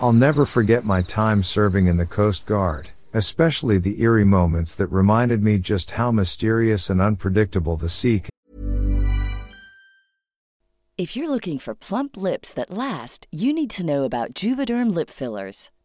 I'll never forget my time serving in the Coast Guard, especially the eerie moments that reminded me just how mysterious and unpredictable the sea can If you're looking for plump lips that last, you need to know about Juvederm lip fillers.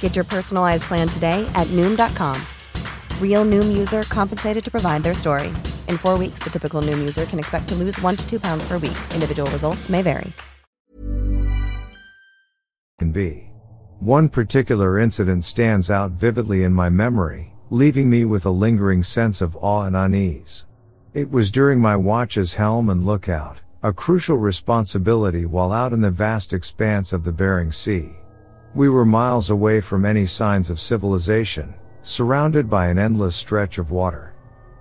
Get your personalized plan today at Noom.com. Real Noom user compensated to provide their story. In four weeks, the typical Noom user can expect to lose one to two pounds per week. Individual results may vary. be. One particular incident stands out vividly in my memory, leaving me with a lingering sense of awe and unease. It was during my watch as helm and lookout, a crucial responsibility while out in the vast expanse of the Bering Sea. We were miles away from any signs of civilization, surrounded by an endless stretch of water.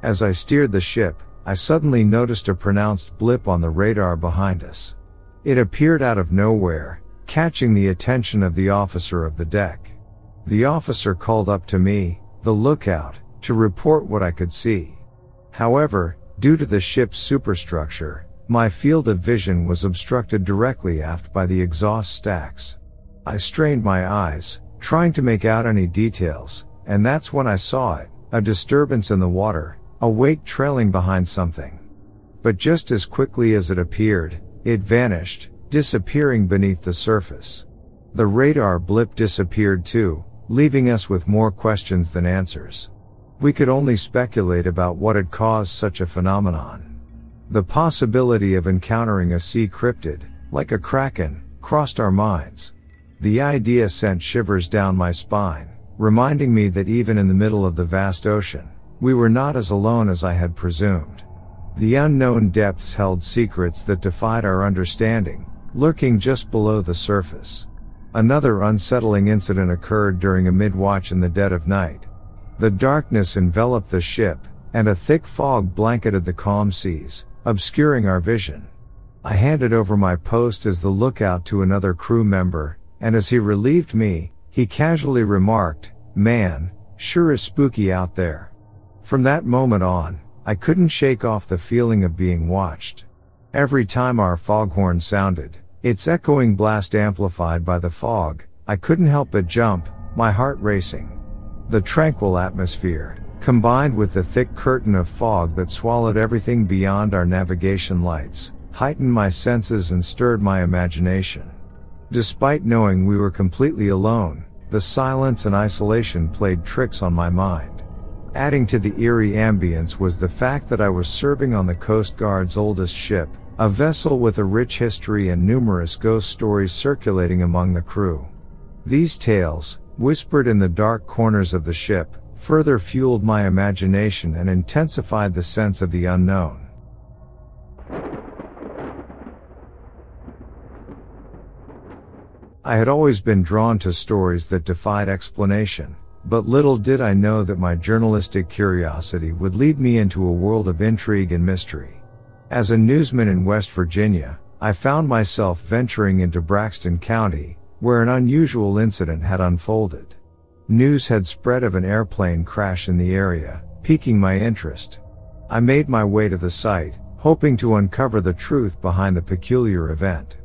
As I steered the ship, I suddenly noticed a pronounced blip on the radar behind us. It appeared out of nowhere, catching the attention of the officer of the deck. The officer called up to me, the lookout, to report what I could see. However, due to the ship's superstructure, my field of vision was obstructed directly aft by the exhaust stacks. I strained my eyes, trying to make out any details, and that's when I saw it, a disturbance in the water, a wake trailing behind something. But just as quickly as it appeared, it vanished, disappearing beneath the surface. The radar blip disappeared too, leaving us with more questions than answers. We could only speculate about what had caused such a phenomenon. The possibility of encountering a sea cryptid, like a kraken, crossed our minds. The idea sent shivers down my spine, reminding me that even in the middle of the vast ocean, we were not as alone as I had presumed. The unknown depths held secrets that defied our understanding, lurking just below the surface. Another unsettling incident occurred during a mid-watch in the dead of night. The darkness enveloped the ship, and a thick fog blanketed the calm seas, obscuring our vision. I handed over my post as the lookout to another crew member, and as he relieved me, he casually remarked, Man, sure is spooky out there. From that moment on, I couldn't shake off the feeling of being watched. Every time our foghorn sounded, its echoing blast amplified by the fog, I couldn't help but jump, my heart racing. The tranquil atmosphere, combined with the thick curtain of fog that swallowed everything beyond our navigation lights, heightened my senses and stirred my imagination. Despite knowing we were completely alone, the silence and isolation played tricks on my mind. Adding to the eerie ambience was the fact that I was serving on the Coast Guard's oldest ship, a vessel with a rich history and numerous ghost stories circulating among the crew. These tales, whispered in the dark corners of the ship, further fueled my imagination and intensified the sense of the unknown. I had always been drawn to stories that defied explanation, but little did I know that my journalistic curiosity would lead me into a world of intrigue and mystery. As a newsman in West Virginia, I found myself venturing into Braxton County, where an unusual incident had unfolded. News had spread of an airplane crash in the area, piquing my interest. I made my way to the site, hoping to uncover the truth behind the peculiar event.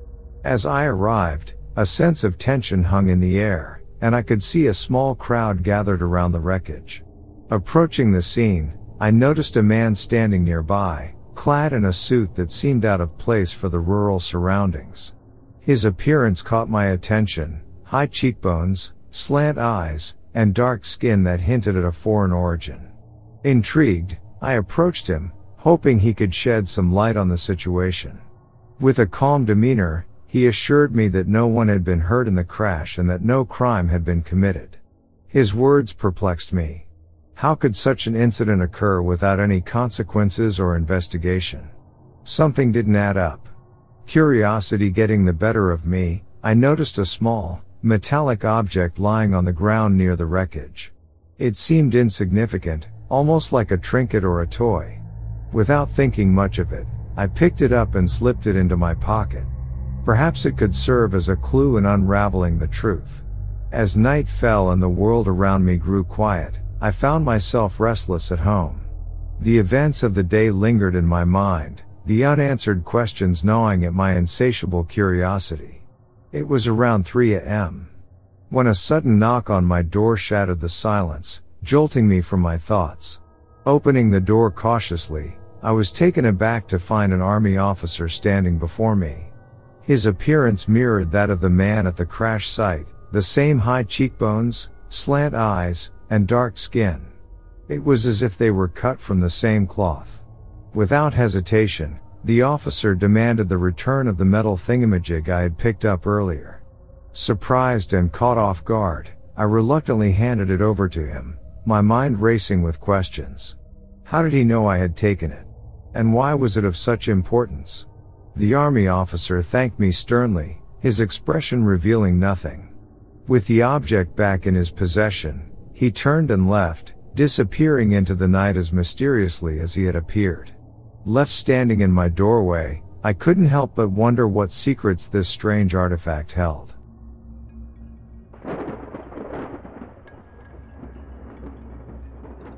As I arrived, a sense of tension hung in the air, and I could see a small crowd gathered around the wreckage. Approaching the scene, I noticed a man standing nearby, clad in a suit that seemed out of place for the rural surroundings. His appearance caught my attention, high cheekbones, slant eyes, and dark skin that hinted at a foreign origin. Intrigued, I approached him, hoping he could shed some light on the situation. With a calm demeanor, he assured me that no one had been hurt in the crash and that no crime had been committed. His words perplexed me. How could such an incident occur without any consequences or investigation? Something didn't add up. Curiosity getting the better of me, I noticed a small, metallic object lying on the ground near the wreckage. It seemed insignificant, almost like a trinket or a toy. Without thinking much of it, I picked it up and slipped it into my pocket. Perhaps it could serve as a clue in unraveling the truth. As night fell and the world around me grew quiet, I found myself restless at home. The events of the day lingered in my mind, the unanswered questions gnawing at my insatiable curiosity. It was around 3 a.m. when a sudden knock on my door shattered the silence, jolting me from my thoughts. Opening the door cautiously, I was taken aback to find an army officer standing before me. His appearance mirrored that of the man at the crash site, the same high cheekbones, slant eyes, and dark skin. It was as if they were cut from the same cloth. Without hesitation, the officer demanded the return of the metal thingamajig I had picked up earlier. Surprised and caught off guard, I reluctantly handed it over to him, my mind racing with questions. How did he know I had taken it? And why was it of such importance? The army officer thanked me sternly, his expression revealing nothing. With the object back in his possession, he turned and left, disappearing into the night as mysteriously as he had appeared. Left standing in my doorway, I couldn't help but wonder what secrets this strange artifact held.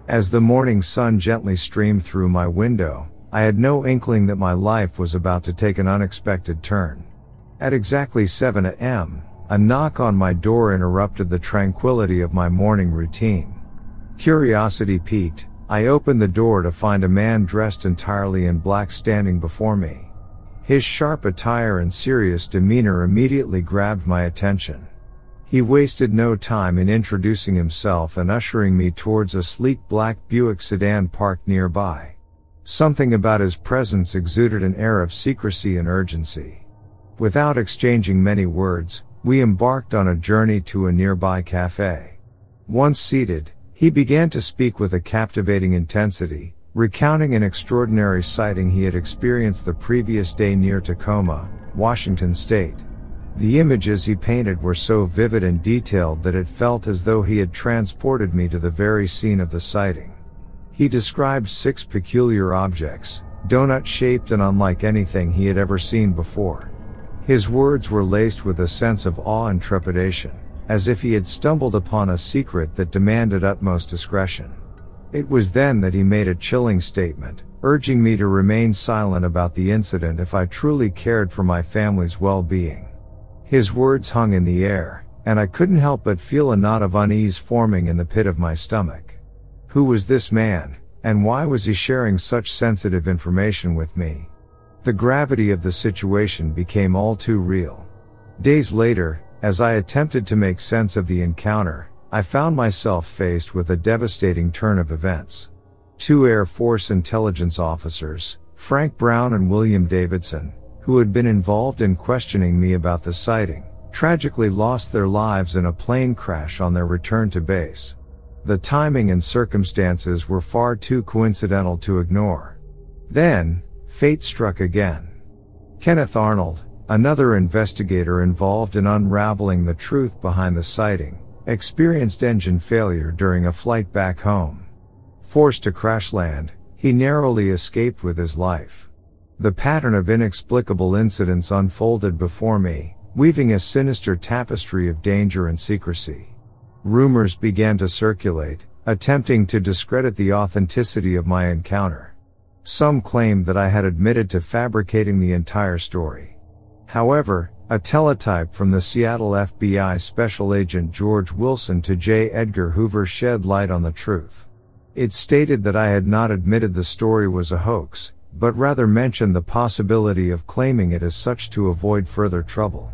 As the morning sun gently streamed through my window, I had no inkling that my life was about to take an unexpected turn. At exactly 7 a.m., a knock on my door interrupted the tranquility of my morning routine. Curiosity piqued, I opened the door to find a man dressed entirely in black standing before me. His sharp attire and serious demeanor immediately grabbed my attention. He wasted no time in introducing himself and ushering me towards a sleek black Buick sedan parked nearby. Something about his presence exuded an air of secrecy and urgency. Without exchanging many words, we embarked on a journey to a nearby cafe. Once seated, he began to speak with a captivating intensity, recounting an extraordinary sighting he had experienced the previous day near Tacoma, Washington state. The images he painted were so vivid and detailed that it felt as though he had transported me to the very scene of the sighting. He described six peculiar objects, donut shaped and unlike anything he had ever seen before. His words were laced with a sense of awe and trepidation, as if he had stumbled upon a secret that demanded utmost discretion. It was then that he made a chilling statement, urging me to remain silent about the incident if I truly cared for my family's well-being. His words hung in the air, and I couldn't help but feel a knot of unease forming in the pit of my stomach. Who was this man, and why was he sharing such sensitive information with me? The gravity of the situation became all too real. Days later, as I attempted to make sense of the encounter, I found myself faced with a devastating turn of events. Two Air Force intelligence officers, Frank Brown and William Davidson, who had been involved in questioning me about the sighting, tragically lost their lives in a plane crash on their return to base. The timing and circumstances were far too coincidental to ignore. Then, fate struck again. Kenneth Arnold, another investigator involved in unraveling the truth behind the sighting, experienced engine failure during a flight back home. Forced to crash land, he narrowly escaped with his life. The pattern of inexplicable incidents unfolded before me, weaving a sinister tapestry of danger and secrecy. Rumors began to circulate, attempting to discredit the authenticity of my encounter. Some claimed that I had admitted to fabricating the entire story. However, a teletype from the Seattle FBI Special Agent George Wilson to J. Edgar Hoover shed light on the truth. It stated that I had not admitted the story was a hoax, but rather mentioned the possibility of claiming it as such to avoid further trouble.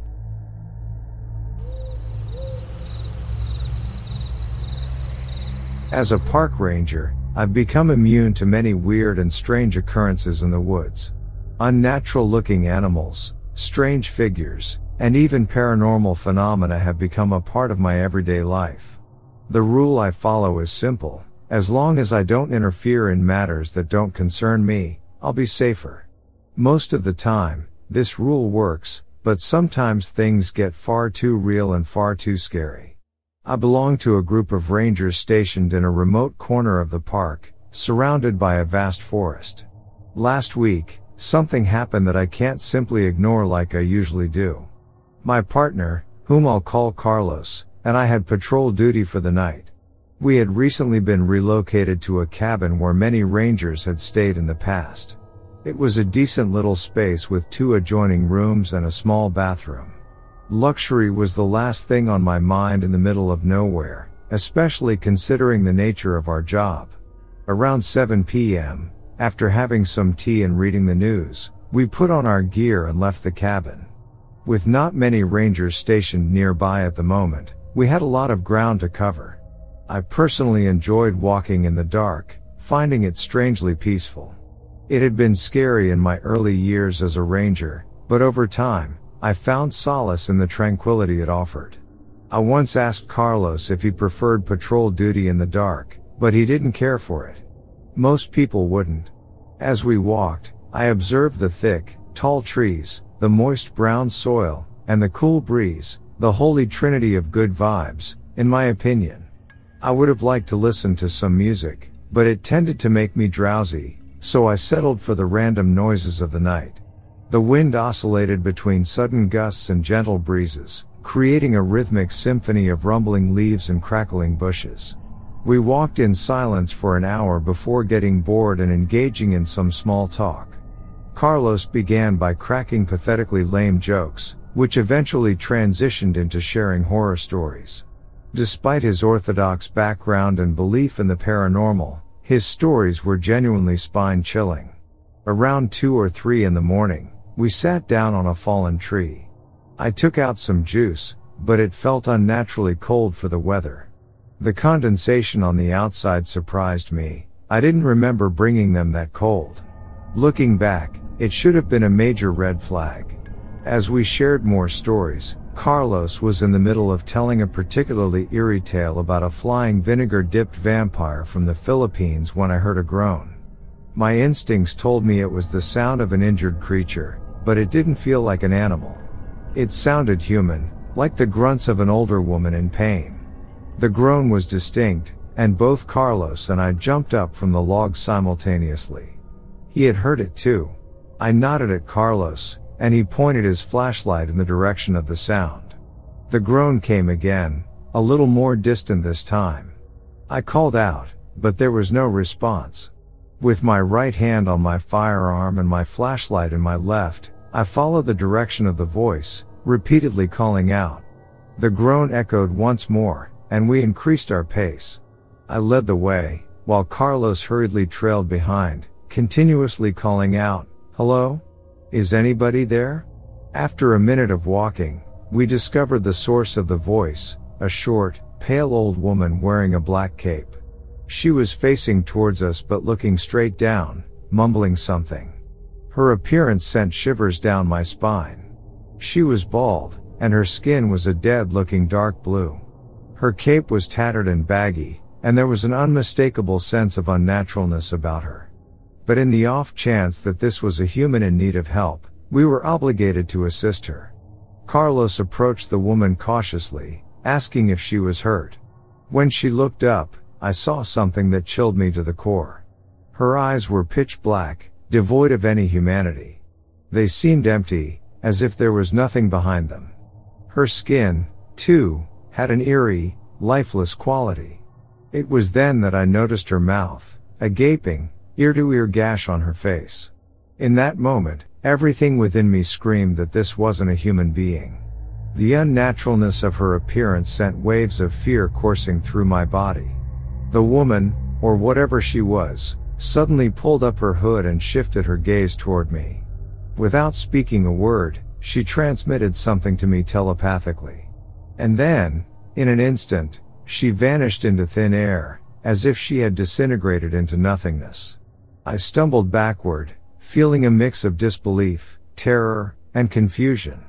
As a park ranger, I've become immune to many weird and strange occurrences in the woods. Unnatural looking animals, strange figures, and even paranormal phenomena have become a part of my everyday life. The rule I follow is simple. As long as I don't interfere in matters that don't concern me, I'll be safer. Most of the time, this rule works, but sometimes things get far too real and far too scary. I belong to a group of rangers stationed in a remote corner of the park, surrounded by a vast forest. Last week, Something happened that I can't simply ignore like I usually do. My partner, whom I'll call Carlos, and I had patrol duty for the night. We had recently been relocated to a cabin where many rangers had stayed in the past. It was a decent little space with two adjoining rooms and a small bathroom. Luxury was the last thing on my mind in the middle of nowhere, especially considering the nature of our job. Around 7 p.m., after having some tea and reading the news, we put on our gear and left the cabin. With not many rangers stationed nearby at the moment, we had a lot of ground to cover. I personally enjoyed walking in the dark, finding it strangely peaceful. It had been scary in my early years as a ranger, but over time, I found solace in the tranquility it offered. I once asked Carlos if he preferred patrol duty in the dark, but he didn't care for it. Most people wouldn't. As we walked, I observed the thick, tall trees, the moist brown soil, and the cool breeze, the holy trinity of good vibes, in my opinion. I would have liked to listen to some music, but it tended to make me drowsy, so I settled for the random noises of the night. The wind oscillated between sudden gusts and gentle breezes, creating a rhythmic symphony of rumbling leaves and crackling bushes. We walked in silence for an hour before getting bored and engaging in some small talk. Carlos began by cracking pathetically lame jokes, which eventually transitioned into sharing horror stories. Despite his orthodox background and belief in the paranormal, his stories were genuinely spine chilling. Around 2 or 3 in the morning, We sat down on a fallen tree. I took out some juice, but it felt unnaturally cold for the weather. The condensation on the outside surprised me. I didn't remember bringing them that cold. Looking back, it should have been a major red flag. As we shared more stories, Carlos was in the middle of telling a particularly eerie tale about a flying vinegar dipped vampire from the Philippines when I heard a groan. My instincts told me it was the sound of an injured creature, but it didn't feel like an animal. It sounded human, like the grunts of an older woman in pain. The groan was distinct, and both Carlos and I jumped up from the log simultaneously. He had heard it too. I nodded at Carlos, and he pointed his flashlight in the direction of the sound. The groan came again, a little more distant this time. I called out, but there was no response. With my right hand on my firearm and my flashlight in my left, I followed the direction of the voice, repeatedly calling out. The groan echoed once more, and we increased our pace. I led the way, while Carlos hurriedly trailed behind, continuously calling out, Hello? Is anybody there? After a minute of walking, we discovered the source of the voice, a short, pale old woman wearing a black cape. She was facing towards us but looking straight down, mumbling something. Her appearance sent shivers down my spine. She was bald, and her skin was a dead looking dark blue. Her cape was tattered and baggy, and there was an unmistakable sense of unnaturalness about her. But in the off chance that this was a human in need of help, we were obligated to assist her. Carlos approached the woman cautiously, asking if she was hurt. When she looked up, I saw something that chilled me to the core. Her eyes were pitch black, devoid of any humanity. They seemed empty, as if there was nothing behind them. Her skin, too, had an eerie, lifeless quality. It was then that I noticed her mouth, a gaping, ear to ear gash on her face. In that moment, everything within me screamed that this wasn't a human being. The unnaturalness of her appearance sent waves of fear coursing through my body. The woman, or whatever she was, suddenly pulled up her hood and shifted her gaze toward me. Without speaking a word, she transmitted something to me telepathically. And then, in an instant, she vanished into thin air, as if she had disintegrated into nothingness. I stumbled backward, feeling a mix of disbelief, terror, and confusion.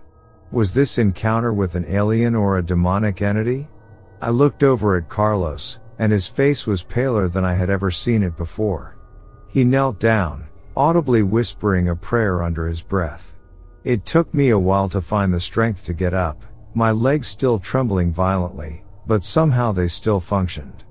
Was this encounter with an alien or a demonic entity? I looked over at Carlos, and his face was paler than I had ever seen it before. He knelt down, audibly whispering a prayer under his breath. It took me a while to find the strength to get up, my legs still trembling violently, but somehow they still functioned.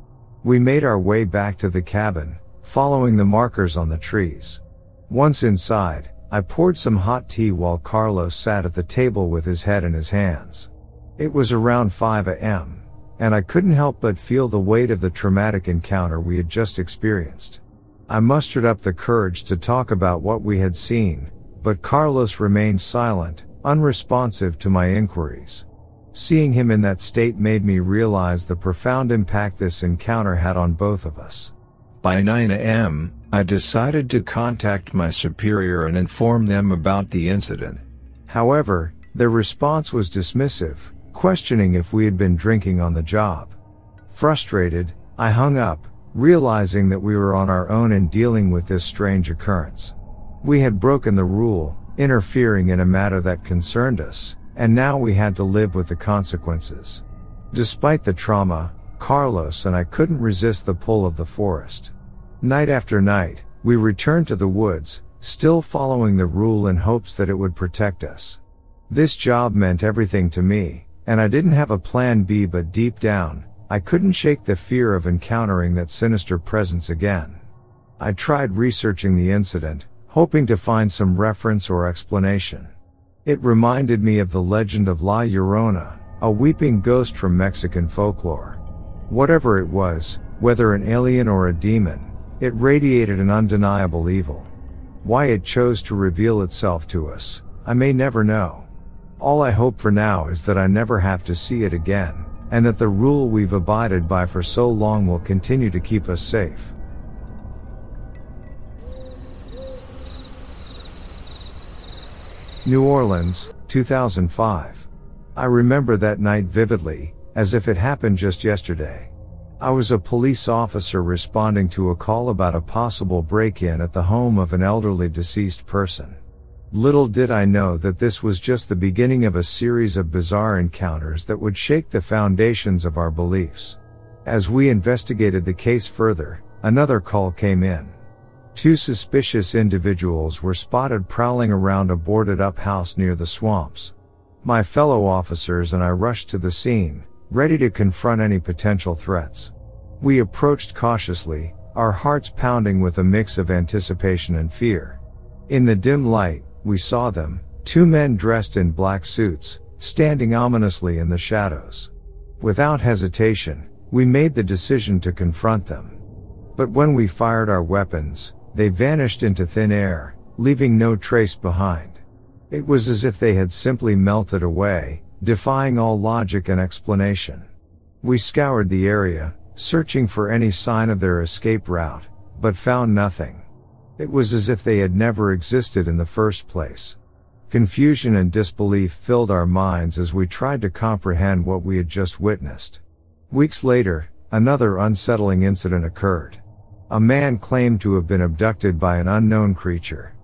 We made our way back to the cabin, following the markers on the trees. Once inside, I poured some hot tea while Carlos sat at the table with his head in his hands. It was around 5 a.m., and I couldn't help but feel the weight of the traumatic encounter we had just experienced. I mustered up the courage to talk about what we had seen, but Carlos remained silent, unresponsive to my inquiries. Seeing him in that state made me realize the profound impact this encounter had on both of us. By 9 a.m., I decided to contact my superior and inform them about the incident. However, their response was dismissive, questioning if we had been drinking on the job. Frustrated, I hung up, realizing that we were on our own in dealing with this strange occurrence. We had broken the rule, interfering in a matter that concerned us, and now we had to live with the consequences. Despite the trauma, Carlos and I couldn't resist the pull of the forest. Night after night, we returned to the woods, still following the rule in hopes that it would protect us. This job meant everything to me, and I didn't have a plan B but deep down, I couldn't shake the fear of encountering that sinister presence again. I tried researching the incident, hoping to find some reference or explanation. It reminded me of the legend of La Llorona, a weeping ghost from Mexican folklore. Whatever it was, whether an alien or a demon, it radiated an undeniable evil. Why it chose to reveal itself to us, I may never know. All I hope for now is that I never have to see it again and that the rule we've abided by for so long will continue to keep us safe. New Orleans, 2005. I remember that night vividly, as if it happened just yesterday. I was a police officer responding to a call about a possible break-in at the home of an elderly deceased person. Little did I know that this was just the beginning of a series of bizarre encounters that would shake the foundations of our beliefs. As we investigated the case further, another call came in. Two suspicious individuals were spotted prowling around a boarded up house near the swamps. My fellow officers and I rushed to the scene, ready to confront any potential threats. We approached cautiously, our hearts pounding with a mix of anticipation and fear. In the dim light, we saw them, two men dressed in black suits, standing ominously in the shadows. Without hesitation, we made the decision to confront them. But when we fired our weapons, they vanished into thin air, leaving no trace behind. It was as if they had simply melted away, defying all logic and explanation. We scoured the area, searching for any sign of their escape route, but found nothing. It was as if they had never existed in the first place. Confusion and disbelief filled our minds as we tried to comprehend what we had just witnessed. Weeks later, another unsettling incident occurred. A man claimed to have been abducted by an unknown creature.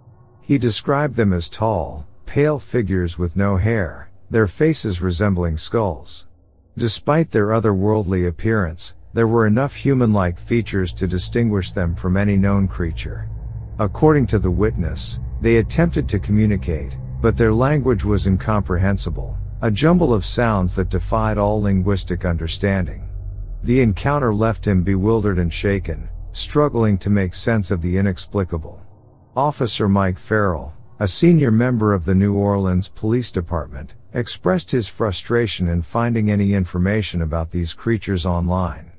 He described them as tall, pale figures with no hair, their faces resembling skulls. Despite their otherworldly appearance, there were enough human-like features to distinguish them from any known creature. According to the witness, they attempted to communicate, but their language was incomprehensible, a jumble of sounds that defied all linguistic understanding. The encounter left him bewildered and shaken, struggling to make sense of the inexplicable. Officer Mike Farrell, a senior member of the New Orleans Police Department, expressed his frustration in finding any information about these creatures online.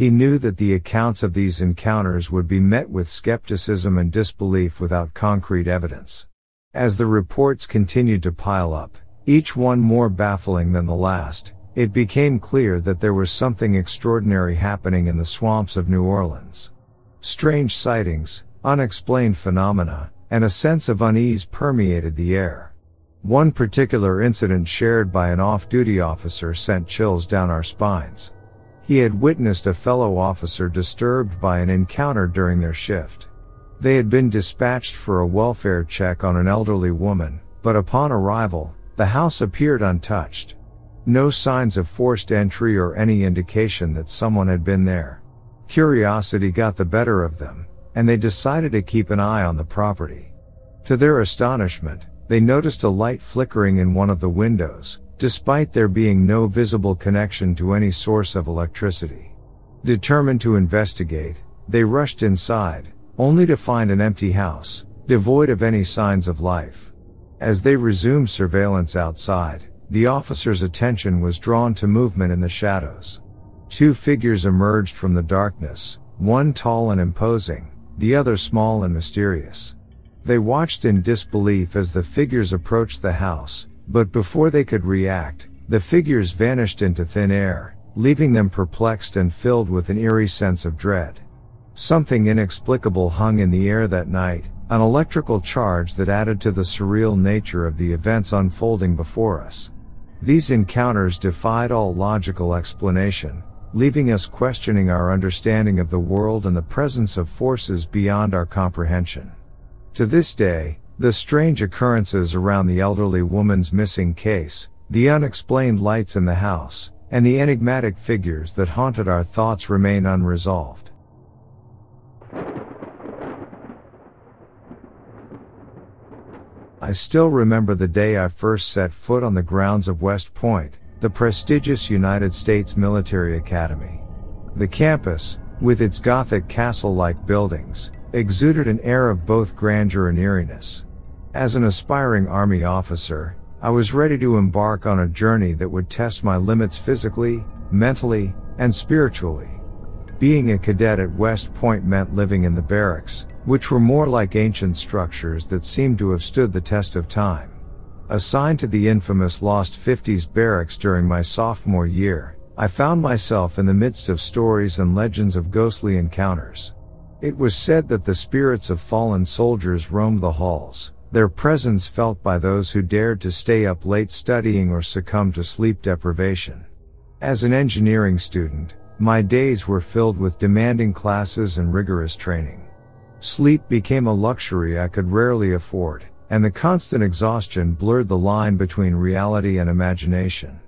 He knew that the accounts of these encounters would be met with skepticism and disbelief without concrete evidence. As the reports continued to pile up, each one more baffling than the last, it became clear that there was something extraordinary happening in the swamps of New Orleans. Strange sightings, unexplained phenomena, and a sense of unease permeated the air. One particular incident shared by an off-duty officer sent chills down our spines. He had witnessed a fellow officer disturbed by an encounter during their shift. They had been dispatched for a welfare check on an elderly woman, but upon arrival, the house appeared untouched. No signs of forced entry or any indication that someone had been there. Curiosity got the better of them, and they decided to keep an eye on the property. To their astonishment, they noticed a light flickering in one of the windows, despite there being no visible connection to any source of electricity. Determined to investigate, they rushed inside, only to find an empty house, devoid of any signs of life. As they resumed surveillance outside, the officer's attention was drawn to movement in the shadows. Two figures emerged from the darkness, one tall and imposing, the other small and mysterious. They watched in disbelief as the figures approached the house, but before they could react, the figures vanished into thin air, leaving them perplexed and filled with an eerie sense of dread. Something inexplicable hung in the air that night, an electrical charge that added to the surreal nature of the events unfolding before us. These encounters defied all logical explanation, leaving us questioning our understanding of the world and the presence of forces beyond our comprehension. To this day, the strange occurrences around the elderly woman's missing case, the unexplained lights in the house, and the enigmatic figures that haunted our thoughts remain unresolved. I still remember the day I first set foot on the grounds of West Point, the prestigious United States Military Academy. The campus, with its Gothic castle-like buildings, exuded an air of both grandeur and eeriness. As an aspiring Army officer, I was ready to embark on a journey that would test my limits physically, mentally, and spiritually. Being a cadet at West Point meant living in the barracks, which were more like ancient structures that seemed to have stood the test of time. Assigned to the infamous Lost 50s barracks during my sophomore year, I found myself in the midst of stories and legends of ghostly encounters. It was said that the spirits of fallen soldiers roamed the halls, their presence felt by those who dared to stay up late studying or succumb to sleep deprivation. As an engineering student, my days were filled with demanding classes and rigorous training. Sleep became a luxury I could rarely afford, and the constant exhaustion blurred the line between reality and imagination.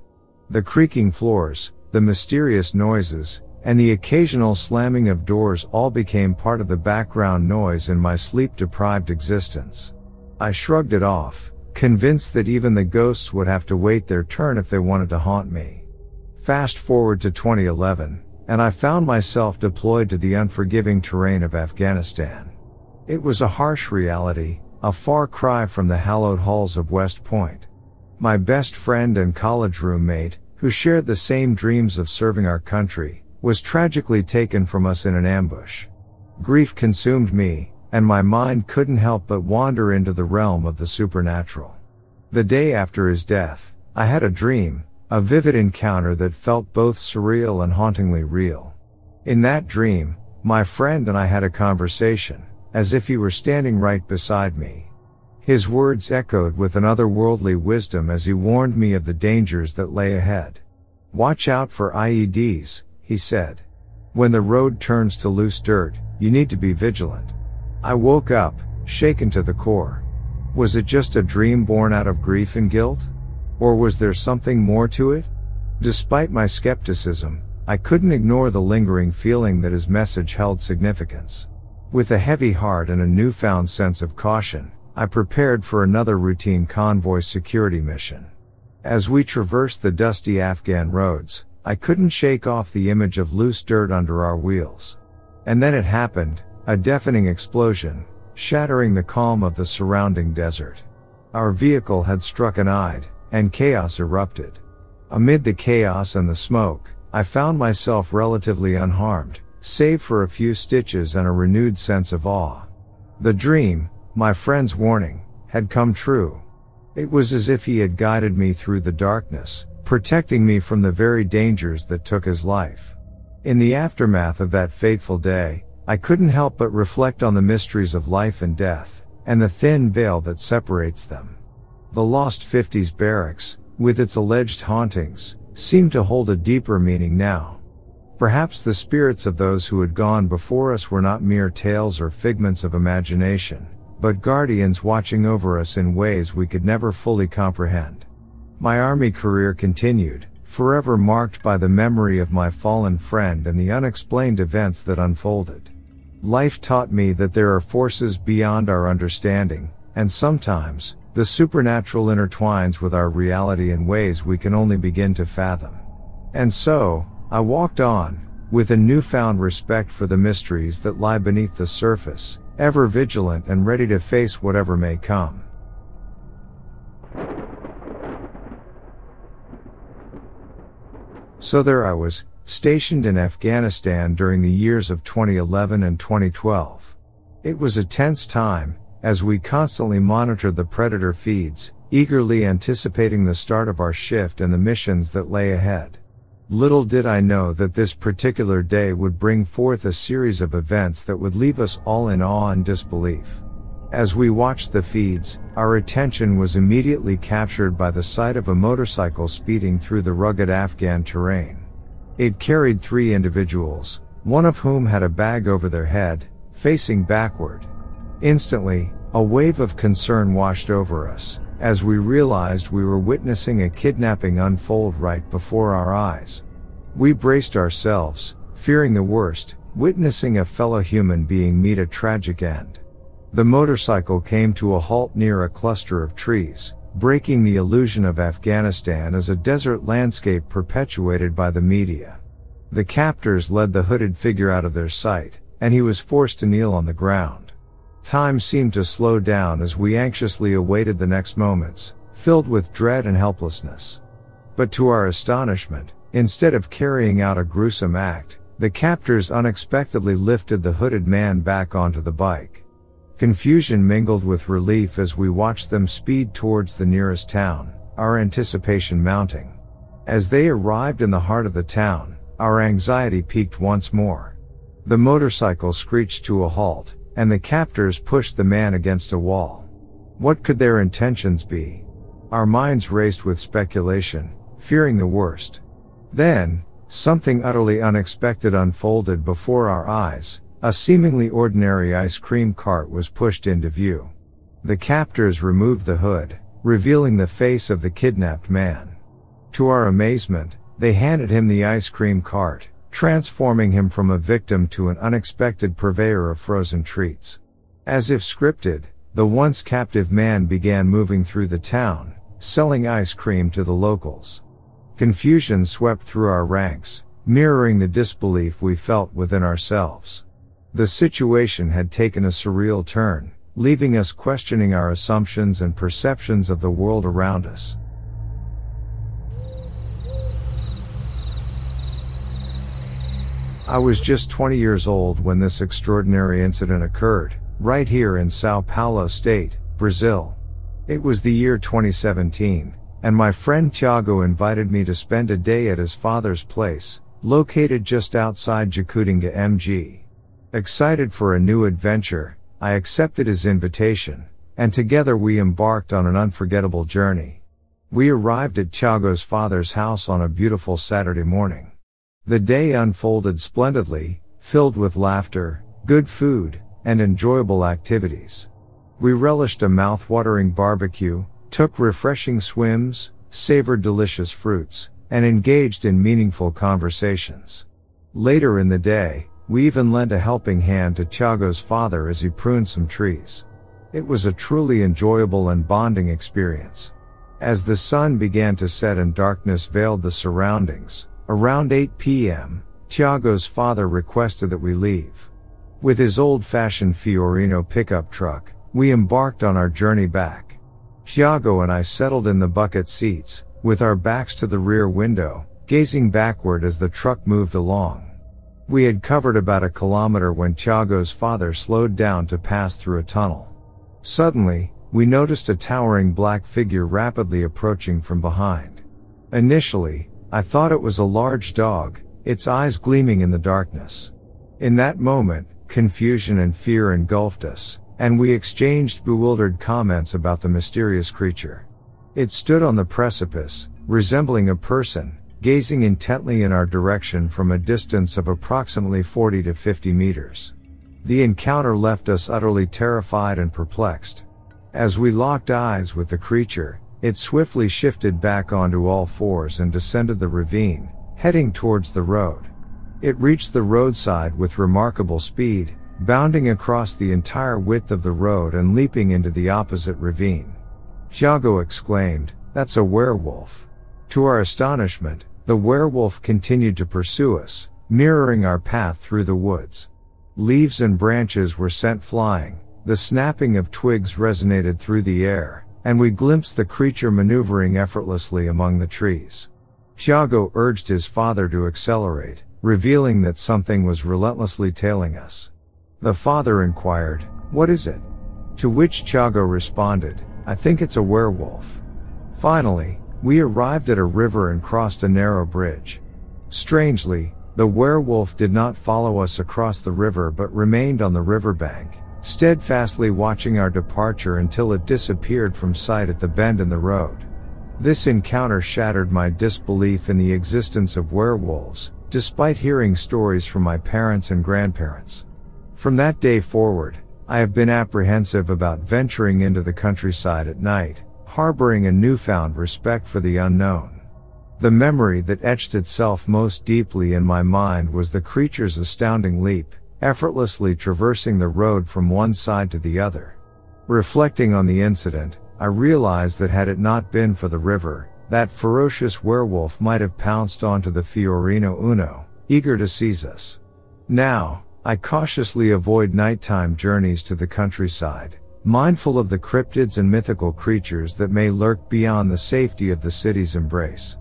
The creaking floors, the mysterious noises, and the occasional slamming of doors all became part of the background noise in my sleep deprived existence. I shrugged it off, convinced that even the ghosts would have to wait their turn if they wanted to haunt me. Fast forward to 2011, and I found myself deployed to the unforgiving terrain of Afghanistan. It was a harsh reality, a far cry from the hallowed halls of West Point. My best friend and college roommate, who shared the same dreams of serving our country, was tragically taken from us in an ambush. Grief consumed me, and my mind couldn't help but wander into the realm of the supernatural. The day after his death, I had a dream, a vivid encounter that felt both surreal and hauntingly real. In that dream, my friend and I had a conversation, as if he were standing right beside me. His words echoed with an otherworldly wisdom as he warned me of the dangers that lay ahead. Watch out for IEDs, he said. When the road turns to loose dirt, you need to be vigilant. I woke up, shaken to the core. Was it just a dream born out of grief and guilt? Or was there something more to it? Despite my skepticism, I couldn't ignore the lingering feeling that his message held significance. With a heavy heart and a newfound sense of caution, I prepared for another routine convoy security mission. As we traversed the dusty Afghan roads, I couldn't shake off the image of loose dirt under our wheels. And then it happened, a deafening explosion, shattering the calm of the surrounding desert. Our vehicle had struck an IED, and chaos erupted. Amid the chaos and the smoke, I found myself relatively unharmed, save for a few stitches and a renewed sense of awe. The dream, my friend's warning, had come true. It was as if he had guided me through the darkness, protecting me from the very dangers that took his life. In the aftermath of that fateful day, I couldn't help but reflect on the mysteries of life and death, and the thin veil that separates them. The lost 50s barracks, with its alleged hauntings, seemed to hold a deeper meaning now. Perhaps the spirits of those who had gone before us were not mere tales or figments of imagination, but guardians watching over us in ways we could never fully comprehend. My army career continued, forever marked by the memory of my fallen friend and the unexplained events that unfolded. Life taught me that there are forces beyond our understanding, and sometimes, the supernatural intertwines with our reality in ways we can only begin to fathom. And so, I walked on, with a newfound respect for the mysteries that lie beneath the surface, ever vigilant and ready to face whatever may come. So there I was, stationed in Afghanistan during the years of 2011 and 2012. It was a tense time, as we constantly monitored the predator feeds, eagerly anticipating the start of our shift and the missions that lay ahead. Little did I know that this particular day would bring forth a series of events that would leave us all in awe and disbelief. As we watched the feeds, our attention was immediately captured by the sight of a motorcycle speeding through the rugged Afghan terrain. It carried three individuals, one of whom had a bag over their head, facing backward. Instantly, a wave of concern washed over us, as we realized we were witnessing a kidnapping unfold right before our eyes. We braced ourselves, fearing the worst, witnessing a fellow human being meet a tragic end. The motorcycle came to a halt near a cluster of trees, breaking the illusion of Afghanistan as a desert landscape perpetuated by the media. The captors led the hooded figure out of their sight, and he was forced to kneel on the ground. Time seemed to slow down as we anxiously awaited the next moments, filled with dread and helplessness. But to our astonishment, instead of carrying out a gruesome act, the captors unexpectedly lifted the hooded man back onto the bike. Confusion mingled with relief as we watched them speed towards the nearest town, our anticipation mounting. As they arrived in the heart of the town, our anxiety peaked once more. The motorcycle screeched to a halt, and the captors pushed the man against a wall. What could their intentions be? Our minds raced with speculation, fearing the worst. Then, something utterly unexpected unfolded before our eyes. A seemingly ordinary ice cream cart was pushed into view. The captors removed the hood, revealing the face of the kidnapped man. To our amazement, they handed him the ice cream cart, transforming him from a victim to an unexpected purveyor of frozen treats. As if scripted, the once captive man began moving through the town, selling ice cream to the locals. Confusion swept through our ranks, mirroring the disbelief we felt within ourselves. The situation had taken a surreal turn, leaving us questioning our assumptions and perceptions of the world around us. I was just 20 years old when this extraordinary incident occurred, right here in Sao Paulo state, Brazil. It was the year 2017, and my friend Thiago invited me to spend a day at his father's place, located just outside Jacutinga MG. Excited for a new adventure, I accepted his invitation, and together we embarked on an unforgettable journey. We arrived at Thiago's father's house on a beautiful Saturday morning. The day unfolded splendidly, filled with laughter, good food, and enjoyable activities. We relished a mouth-watering barbecue, took refreshing swims, savored delicious fruits, and engaged in meaningful conversations. Later in the day, we even lent a helping hand to Thiago's father as he pruned some trees. It was a truly enjoyable and bonding experience. As the sun began to set and darkness veiled the surroundings, around 8 p.m., Thiago's father requested that we leave. With his old-fashioned Fiorino pickup truck, we embarked on our journey back. Thiago and I settled in the bucket seats, with our backs to the rear window, gazing backward as the truck moved along. We had covered about a kilometer when Thiago's father slowed down to pass through a tunnel. Suddenly, we noticed a towering black figure rapidly approaching from behind. Initially, I thought it was a large dog, its eyes gleaming in the darkness. In that moment, confusion and fear engulfed us, and we exchanged bewildered comments about the mysterious creature. It stood on the precipice, resembling a person, gazing intently in our direction from a distance of approximately 40 to 50 meters. The encounter left us utterly terrified and perplexed. As we locked eyes with the creature, it swiftly shifted back onto all fours and descended the ravine, heading towards the road. It reached the roadside with remarkable speed, bounding across the entire width of the road and leaping into the opposite ravine. Thiago exclaimed, that's a werewolf. To our astonishment, the werewolf continued to pursue us, mirroring our path through the woods. Leaves and branches were sent flying, the snapping of twigs resonated through the air, and we glimpsed the creature maneuvering effortlessly among the trees. Thiago urged his father to accelerate, revealing that something was relentlessly tailing us. The father inquired, What is it? To which Thiago responded, I think it's a werewolf. Finally, we arrived at a river and crossed a narrow bridge. Strangely, the werewolf did not follow us across the river but remained on the riverbank, steadfastly watching our departure until it disappeared from sight at the bend in the road. This encounter shattered my disbelief in the existence of werewolves, despite hearing stories from my parents and grandparents. From that day forward, I have been apprehensive about venturing into the countryside at night, harboring a newfound respect for the unknown. The memory that etched itself most deeply in my mind was the creature's astounding leap, effortlessly traversing the road from one side to the other. Reflecting on the incident, I realized that had it not been for the river, that ferocious werewolf might have pounced onto the Fiorino Uno, eager to seize us. Now, I cautiously avoid nighttime journeys to the countryside, mindful of the cryptids and mythical creatures that may lurk beyond the safety of the city's embrace.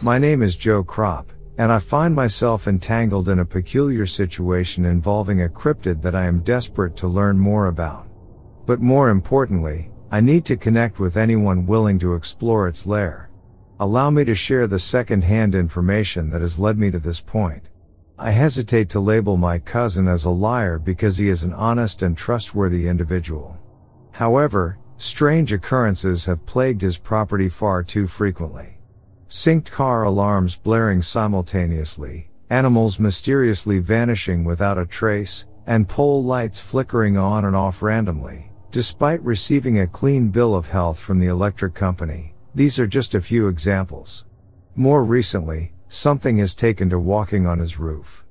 My name is Joe Crop, and I find myself entangled in a peculiar situation involving a cryptid that I am desperate to learn more about. But more importantly, I need to connect with anyone willing to explore its lair. Allow me to share the second-hand information that has led me to this point. I hesitate to label my cousin as a liar because he is an honest and trustworthy individual. However, strange occurrences have plagued his property far too frequently. Synced car alarms blaring simultaneously, animals mysteriously vanishing without a trace, and pole lights flickering on and off randomly. Despite receiving a clean bill of health from the electric company, these are just a few examples. More recently, something has taken to walking on his roof.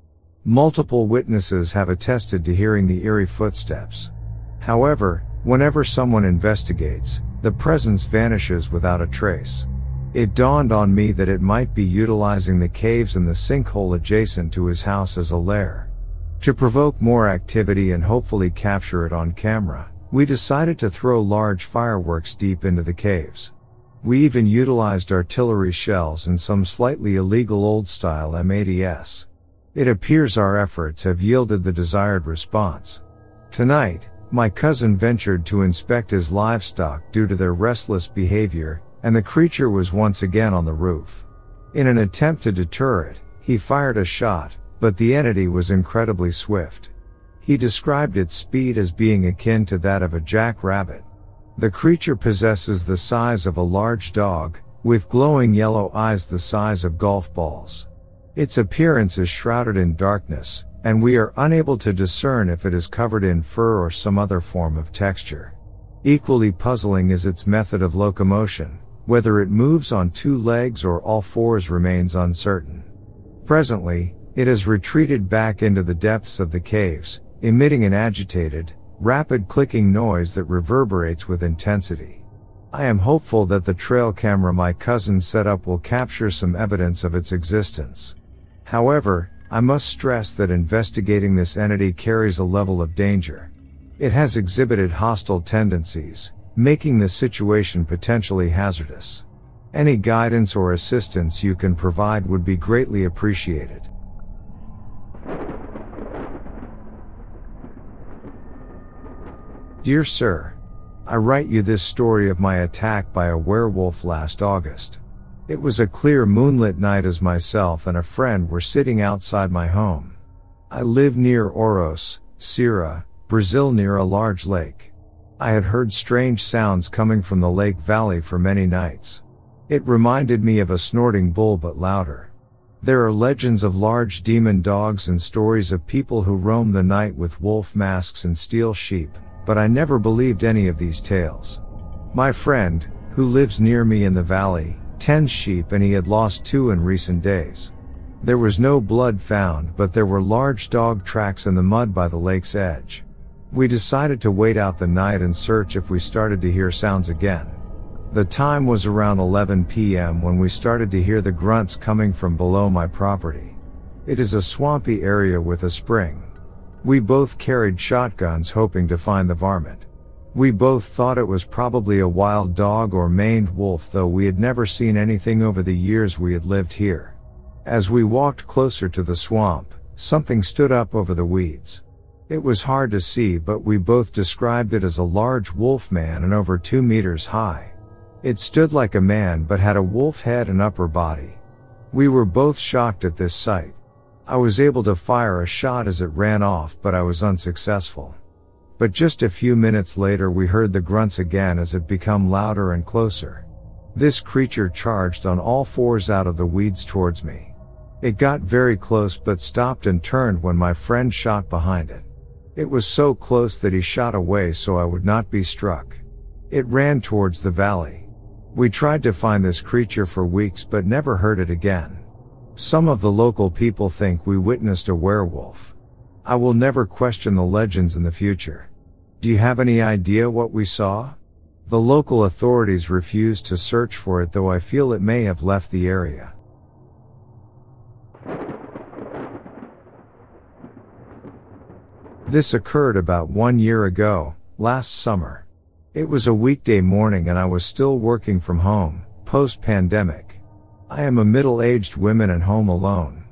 Multiple witnesses have attested to hearing the eerie footsteps. However, whenever someone investigates, the presence vanishes without a trace. It dawned on me that it might be utilizing the caves and the sinkhole adjacent to his house as a lair. To provoke more activity and hopefully capture it on camera, we decided to throw large fireworks deep into the caves. We even utilized artillery shells and some slightly illegal old style M80s. It appears our efforts have yielded the desired response. Tonight, my cousin ventured to inspect his livestock due to their restless behavior, and the creature was once again on the roof. In an attempt to deter it, he fired a shot, but the entity was incredibly swift. He described its speed as being akin to that of a jackrabbit. The creature possesses the size of a large dog, with glowing yellow eyes the size of golf balls. Its appearance is shrouded in darkness, and we are unable to discern if it is covered in fur or some other form of texture. Equally puzzling is its method of locomotion, whether it moves on two legs or all fours remains uncertain. Presently, it has retreated back into the depths of the caves, emitting an agitated, rapid clicking noise that reverberates with intensity. I am hopeful that the trail camera my cousin set up will capture some evidence of its existence. However, I must stress that investigating this entity carries a level of danger. It has exhibited hostile tendencies, making the situation potentially hazardous. Any guidance or assistance you can provide would be greatly appreciated. Dear Sir, I write you this story of my attack by a werewolf last August. It was a clear moonlit night as myself and a friend were sitting outside my home. I live near Oros, Ceará, Brazil near a large lake. I had heard strange sounds coming from the lake valley for many nights. It reminded me of a snorting bull but louder. There are legends of large demon dogs and stories of people who roam the night with wolf masks and steal sheep, but I never believed any of these tales. My friend, who lives near me in the valley, tends sheep and he had lost two in recent days. There was no blood found, but there were large dog tracks in the mud by the lake's edge. We decided to wait out the night and search if we started to hear sounds again. The time was around 11 p.m. when we started to hear the grunts coming from below my property. It is a swampy area with a spring. We both carried shotguns hoping to find the varmint. We both thought it was probably a wild dog or maned wolf though we had never seen anything over the years we had lived here. As we walked closer to the swamp, something stood up over the weeds. It was hard to see but we both described it as a large wolf man and over two meters high. It stood like a man but had a wolf head and upper body. We were both shocked at this sight. I was able to fire a shot as it ran off, but I was unsuccessful. But just a few minutes later we heard the grunts again as it became louder and closer. This creature charged on all fours out of the weeds towards me. It got very close but stopped and turned when my friend shot behind it. It was so close that he shot away so I would not be struck. It ran towards the valley. We tried to find this creature for weeks but never heard it again. Some of the local people think we witnessed a werewolf. I will never question the legends in the future. Do you have any idea what we saw? The local authorities refused to search for it though I feel it may have left the area. This occurred about one year ago, last summer. It was a weekday morning and I was still working from home, post pandemic. I am a middle-aged woman and home alone.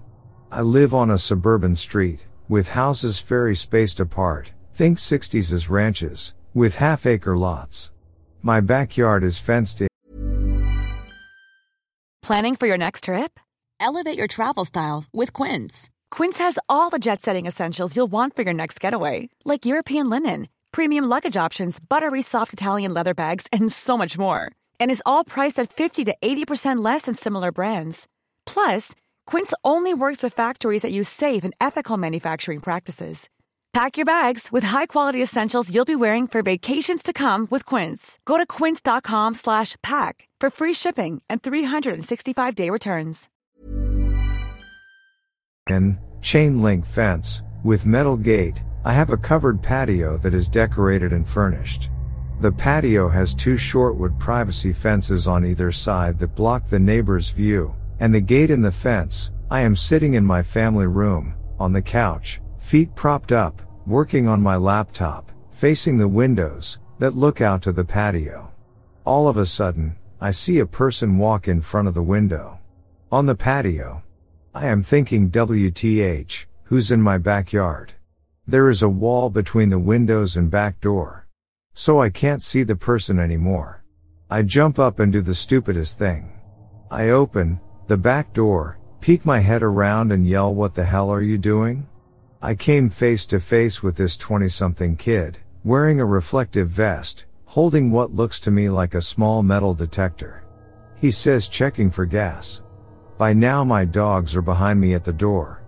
I live on a suburban street, with houses very spaced apart, think 60s as ranches, with half-acre lots. My backyard is fenced in. Planning for your next trip? Elevate your travel style with Quince. Quince has all the jet setting essentials you'll want for your next getaway, like European linen, premium luggage options, buttery soft Italian leather bags, and so much more. And is all priced at 50 to 80% less than similar brands. Plus, Quince only works with factories that use safe and ethical manufacturing practices. Pack your bags with high-quality essentials you'll be wearing for vacations to come with Quince. Go to quince.com slash pack for free shipping and 365-day returns. In chain link fence with metal gate, I have a covered patio that is decorated and furnished. The patio has two short wood privacy fences on either side that block the neighbor's view, and the gate in the fence. I am sitting in my family room, on the couch, feet propped up, working on my laptop, facing the windows that look out to the patio. All of a sudden, I see a person walk in front of the window. On the patio. I am thinking WTH, who's in my backyard? There is a wall between the windows and back door. So I can't see the person anymore. I jump up and do the stupidest thing. I open the back door, peek my head around and yell what the hell are you doing? I came face to face with this 20 something kid, wearing a reflective vest, holding what looks to me like a small metal detector. He says checking for gas. By now my dogs are behind me at the door.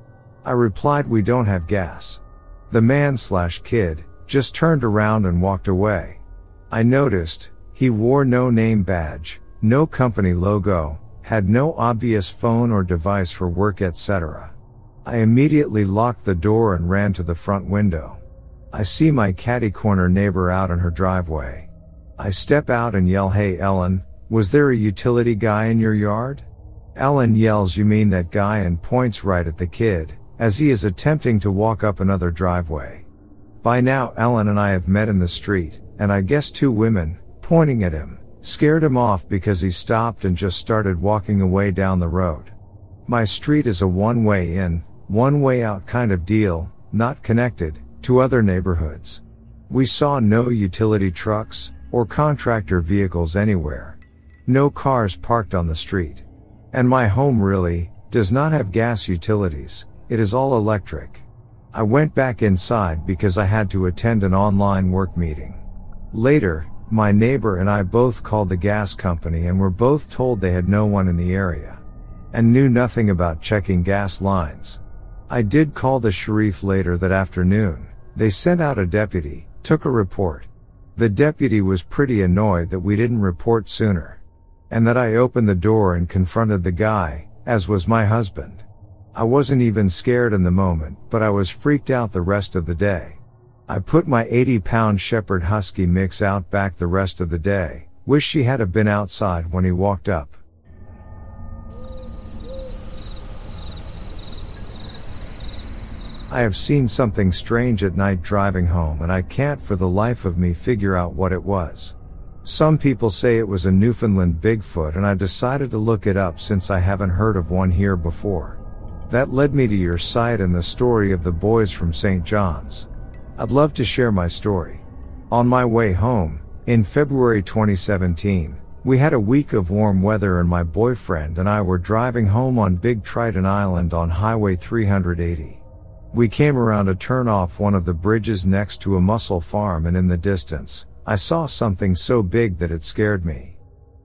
I replied we don't have gas. The man slash kid just turned around and walked away. I noticed he wore no name badge, no company logo, had no obvious phone or device for work etc. I immediately locked the door and ran to the front window. I see my catty corner neighbor out in her driveway. I step out and yell hey Ellen, was there a utility guy in your yard? Ellen yells you mean that guy and points right at the kid, as he is attempting to walk up another driveway. By now Ellen and I have met in the street, and I guess two women, pointing at him, scared him off because he stopped and just started walking away down the road. My street is a one way in, one way out kind of deal, not connected to other neighborhoods. We saw no utility trucks or contractor vehicles anywhere. No cars parked on the street. And my home really does not have gas utilities. It is all electric. I went back inside because I had to attend an online work meeting. Later, my neighbor and I both called the gas company and were both told they had no one in the area. And knew nothing about checking gas lines. I did call the sheriff later that afternoon. They sent out a deputy, took a report. The deputy was pretty annoyed that we didn't report sooner and that I opened the door and confronted the guy, as was my husband. I wasn't even scared in the moment, but I was freaked out the rest of the day. I put my 80 pound Shepherd Husky mix out back the rest of the day, wish she had have been outside when he walked up. I have seen something strange at night driving home and I can't for the life of me figure out what it was. Some people say it was a Newfoundland Bigfoot and I decided to look it up since I haven't heard of one here before. That led me to your site and the story of the boys from St. John's. I'd love to share my story. On my way home, in February 2017, we had a week of warm weather and my boyfriend and I were driving home on Big Triton Island on Highway 380. We came around a turn off one of the bridges next to a mussel farm and in the distance, I saw something so big that it scared me.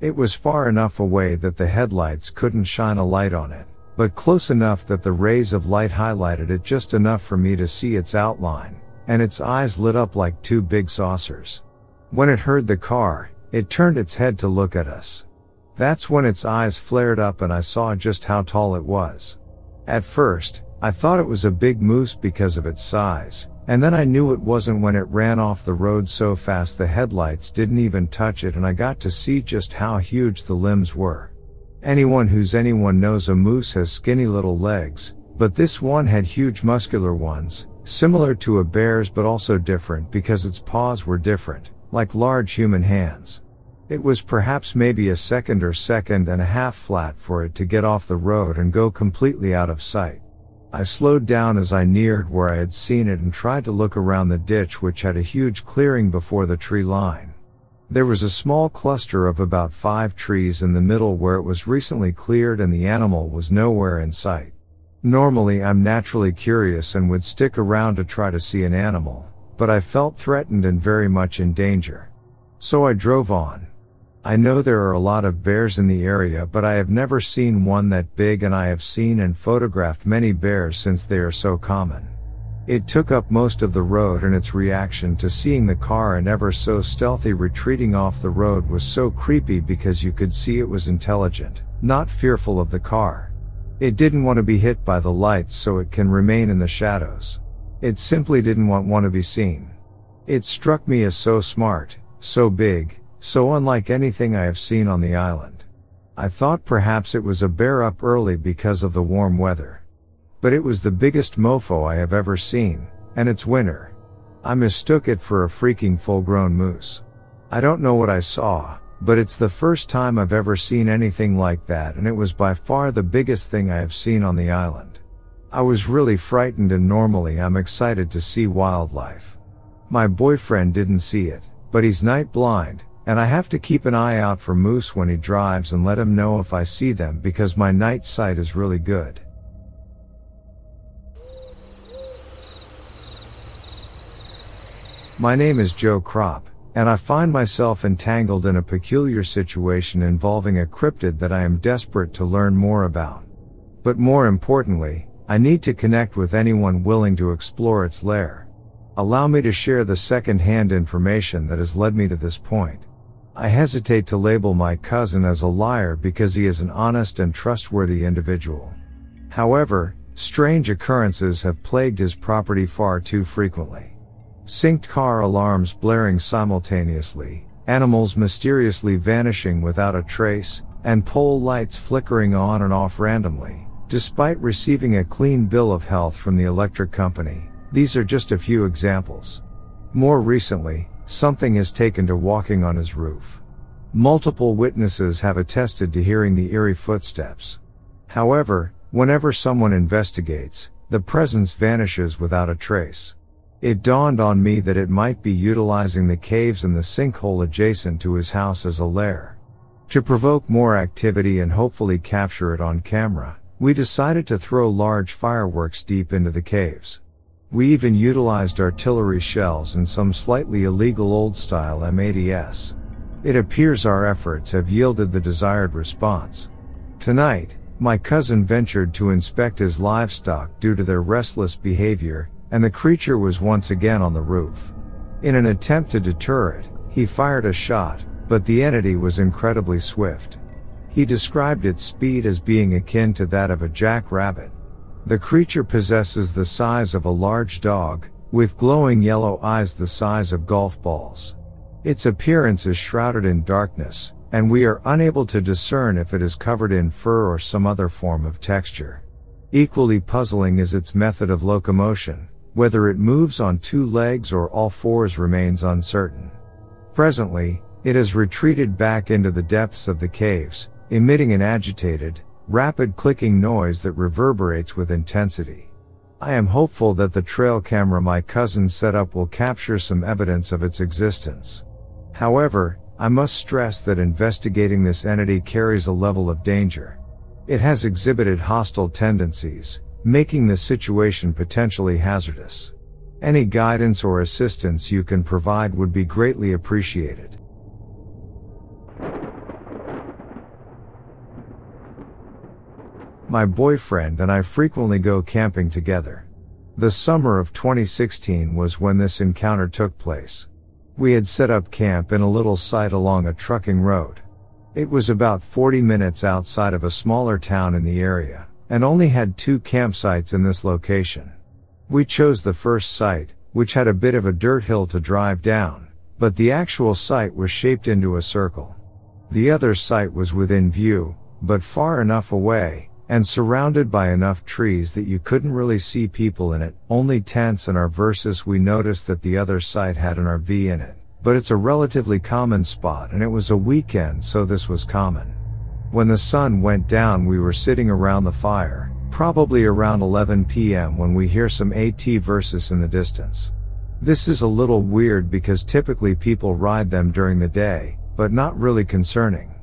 It was far enough away that the headlights couldn't shine a light on it, but close enough that the rays of light highlighted it just enough for me to see its outline, and its eyes lit up like two big saucers. When it heard the car, it turned its head to look at us. That's when its eyes flared up and I saw just how tall it was. At first, I thought it was a big moose because of its size, and then I knew it wasn't when it ran off the road so fast the headlights didn't even touch it and I got to see just how huge the limbs were. Anyone who's anyone knows a moose has skinny little legs, but this one had huge muscular ones, similar to a bear's but also different because its paws were different, like large human hands. It was perhaps maybe a second or second and a half flat for it to get off the road and go completely out of sight. I slowed down as I neared where I had seen it and tried to look around the ditch which had a huge clearing before the tree line. There was a small cluster of about five trees in the middle where it was recently cleared and the animal was nowhere in sight. Normally I'm naturally curious and would stick around to try to see an animal, but I felt threatened and very much in danger. So I drove on. I know there are a lot of bears in the area, but I have never seen one that big and I have seen and photographed many bears since they are so common. It took up most of the road and its reaction to seeing the car and ever so stealthy retreating off the road was so creepy because you could see it was intelligent, not fearful of the car. It didn't want to be hit by the lights so it can remain in the shadows. It simply didn't want one to be seen. It struck me as so smart, so big, so unlike anything I have seen on the island. I thought perhaps it was a bear up early because of the warm weather. But it was the biggest mofo I have ever seen, and it's winter. I mistook it for a freaking full grown moose. I don't know what I saw, but it's the first time I've ever seen anything like that and it was by far the biggest thing I have seen on the island. I was really frightened and normally I'm excited to see wildlife. My boyfriend didn't see it, but he's night blind, and I have to keep an eye out for moose when he drives and let him know if I see them because my night sight is really good. My name is Joe Crop, and I find myself entangled in a peculiar situation involving a cryptid that I am desperate to learn more about. But more importantly, I need to connect with anyone willing to explore its lair. Allow me to share the second-hand information that has led me to this point. I hesitate to label my cousin as a liar because he is an honest and trustworthy individual. However, strange occurrences have plagued his property far too frequently. Synced car alarms blaring simultaneously, animals mysteriously vanishing without a trace, and pole lights flickering on and off randomly, despite receiving a clean bill of health from the electric company. These are just a few examples. More recently, something has taken to walking on his roof. Multiple witnesses have attested to hearing the eerie footsteps. However, whenever someone investigates, the presence vanishes without a trace. It dawned on me that it might be utilizing the caves and the sinkhole adjacent to his house as a lair. To provoke more activity and hopefully capture it on camera, we decided to throw large fireworks deep into the caves. We even utilized artillery shells and some slightly illegal old style M80s. It appears our efforts have yielded the desired response. Tonight, my cousin ventured to inspect his livestock due to their restless behavior, and the creature was once again on the roof. In an attempt to deter it, he fired a shot, but the entity was incredibly swift. He described its speed as being akin to that of a jackrabbit. The creature possesses the size of a large dog, with glowing yellow eyes the size of golf balls. Its appearance is shrouded in darkness, and we are unable to discern if it is covered in fur or some other form of texture. Equally puzzling is its method of locomotion, whether it moves on two legs or all fours remains uncertain. Presently, it has retreated back into the depths of the caves, emitting an agitated, rapid clicking noise that reverberates with intensity. I am hopeful that the trail camera my cousin set up will capture some evidence of its existence. However, I must stress that investigating this entity carries a level of danger. It has exhibited hostile tendencies, making the situation potentially hazardous. Any guidance or assistance you can provide would be greatly appreciated. My boyfriend and I frequently go camping together. The summer of 2016 was when this encounter took place. We had set up camp in a little site along a trucking road. It was about 40 minutes outside of a smaller town in the area, and only had two campsites in this location. We chose the first site, which had a bit of a dirt hill to drive down, but the actual site was shaped into a circle. The other site was within view, but far enough away, and surrounded by enough trees that you couldn't really see people in it, only tents and RVs we noticed that the other site had an RV in it. But it's a relatively common spot and it was a weekend so this was common. When the sun went down we were sitting around the fire, probably around 11 p.m. when we hear some ATVs in the distance. This is a little weird because typically people ride them during the day, but not really concerning.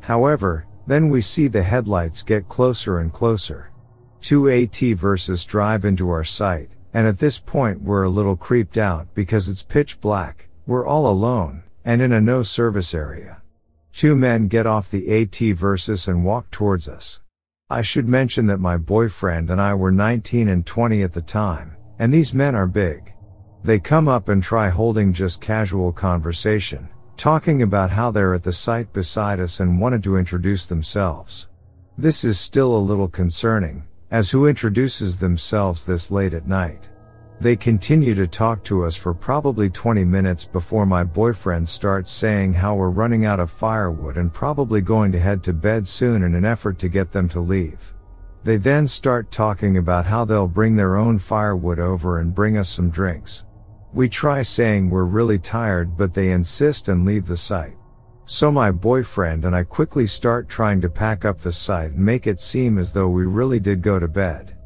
However, then we see the headlights get closer and closer. Two AT versus drive into our sight, and at this point we're a little creeped out because it's pitch black, we're all alone, and in a no service area. Two men get off the ATVs and walk towards us. I should mention that my boyfriend and I were 19 and 20 at the time, and these men are big. They come up and try holding just casual conversation, talking about how they're at the site beside us and wanted to introduce themselves. This is still a little concerning, as who introduces themselves this late at night. They continue to talk to us for probably 20 minutes before my boyfriend starts saying how we're running out of firewood and probably going to head to bed soon in an effort to get them to leave. They then start talking about how they'll bring their own firewood over and bring us some drinks. We try saying we're really tired but they insist and leave the site. So my boyfriend and I quickly start trying to pack up the site and make it seem as though we really did go to bed.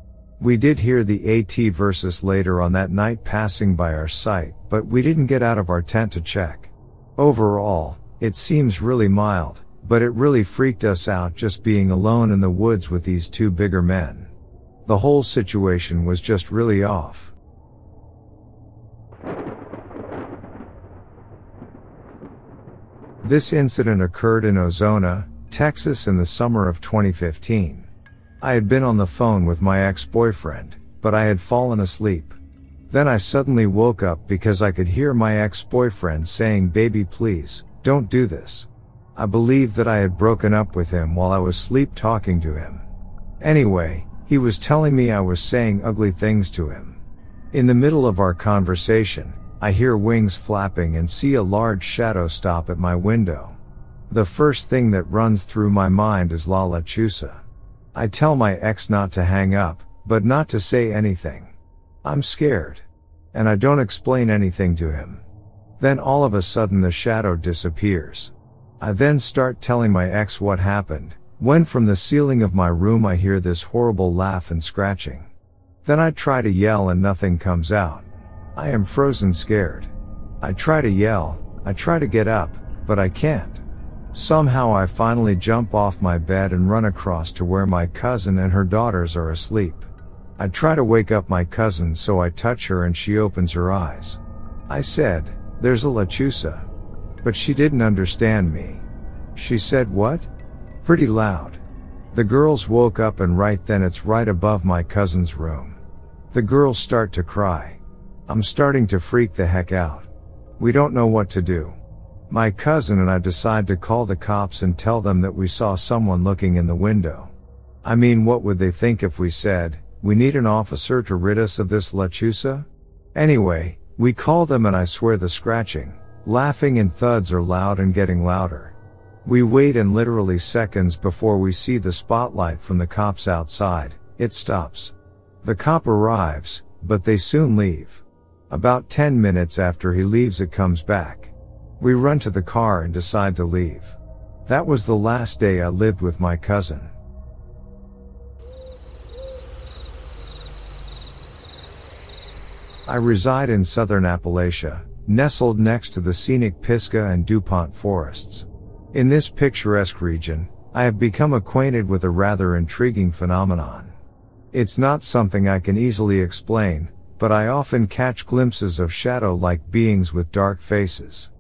We did hear the ATVs later on that night passing by our site, but we didn't get out of our tent to check. Overall, it seems really mild, but it really freaked us out just being alone in the woods with these two bigger men. The whole situation was just really off. This incident occurred in Ozona, Texas in the summer of 2015. I had been on the phone with my ex-boyfriend, but I had fallen asleep. Then I suddenly woke up because I could hear my ex-boyfriend saying baby please, don't do this. I believed that I had broken up with him while I was sleep talking to him. Anyway, he was telling me I was saying ugly things to him. In the middle of our conversation, I hear wings flapping and see a large shadow stop at my window. The first thing that runs through my mind is La Lechuza. I tell my ex not to hang up, but not to say anything. I'm scared. And I don't explain anything to him. Then all of a sudden the shadow disappears. I then start telling my ex what happened, when from the ceiling of my room I hear this horrible laugh and scratching. Then I try to yell and nothing comes out. I am frozen scared. I try to yell, I try to get up, but I can't. Somehow I finally jump off my bed and run across to where my cousin and her daughters are asleep. I try to wake up my cousin so I touch her and she opens her eyes. I said, there's a lechuza. But she didn't understand me. She said what? Pretty loud. The girls woke up and right then it's right above my cousin's room. The girls start to cry. I'm starting to freak the heck out. We don't know what to do. My cousin and I decide to call the cops and tell them that we saw someone looking in the window. I mean, what would they think if we said, we need an officer to rid us of this lechuza? Anyway, we call them and I swear the scratching, laughing and thuds are loud and getting louder. We wait and literally seconds before we see the spotlight from the cops outside, it stops. The cop arrives, but they soon leave. About 10 minutes after he leaves it comes back. We run to the car and decide to leave. That was the last day I lived with my cousin. I reside in southern Appalachia, nestled next to the scenic Pisgah and DuPont forests. In this picturesque region, I have become acquainted with a rather intriguing phenomenon. It's not something I can easily explain, but I often catch glimpses of shadow-like beings with dark faces.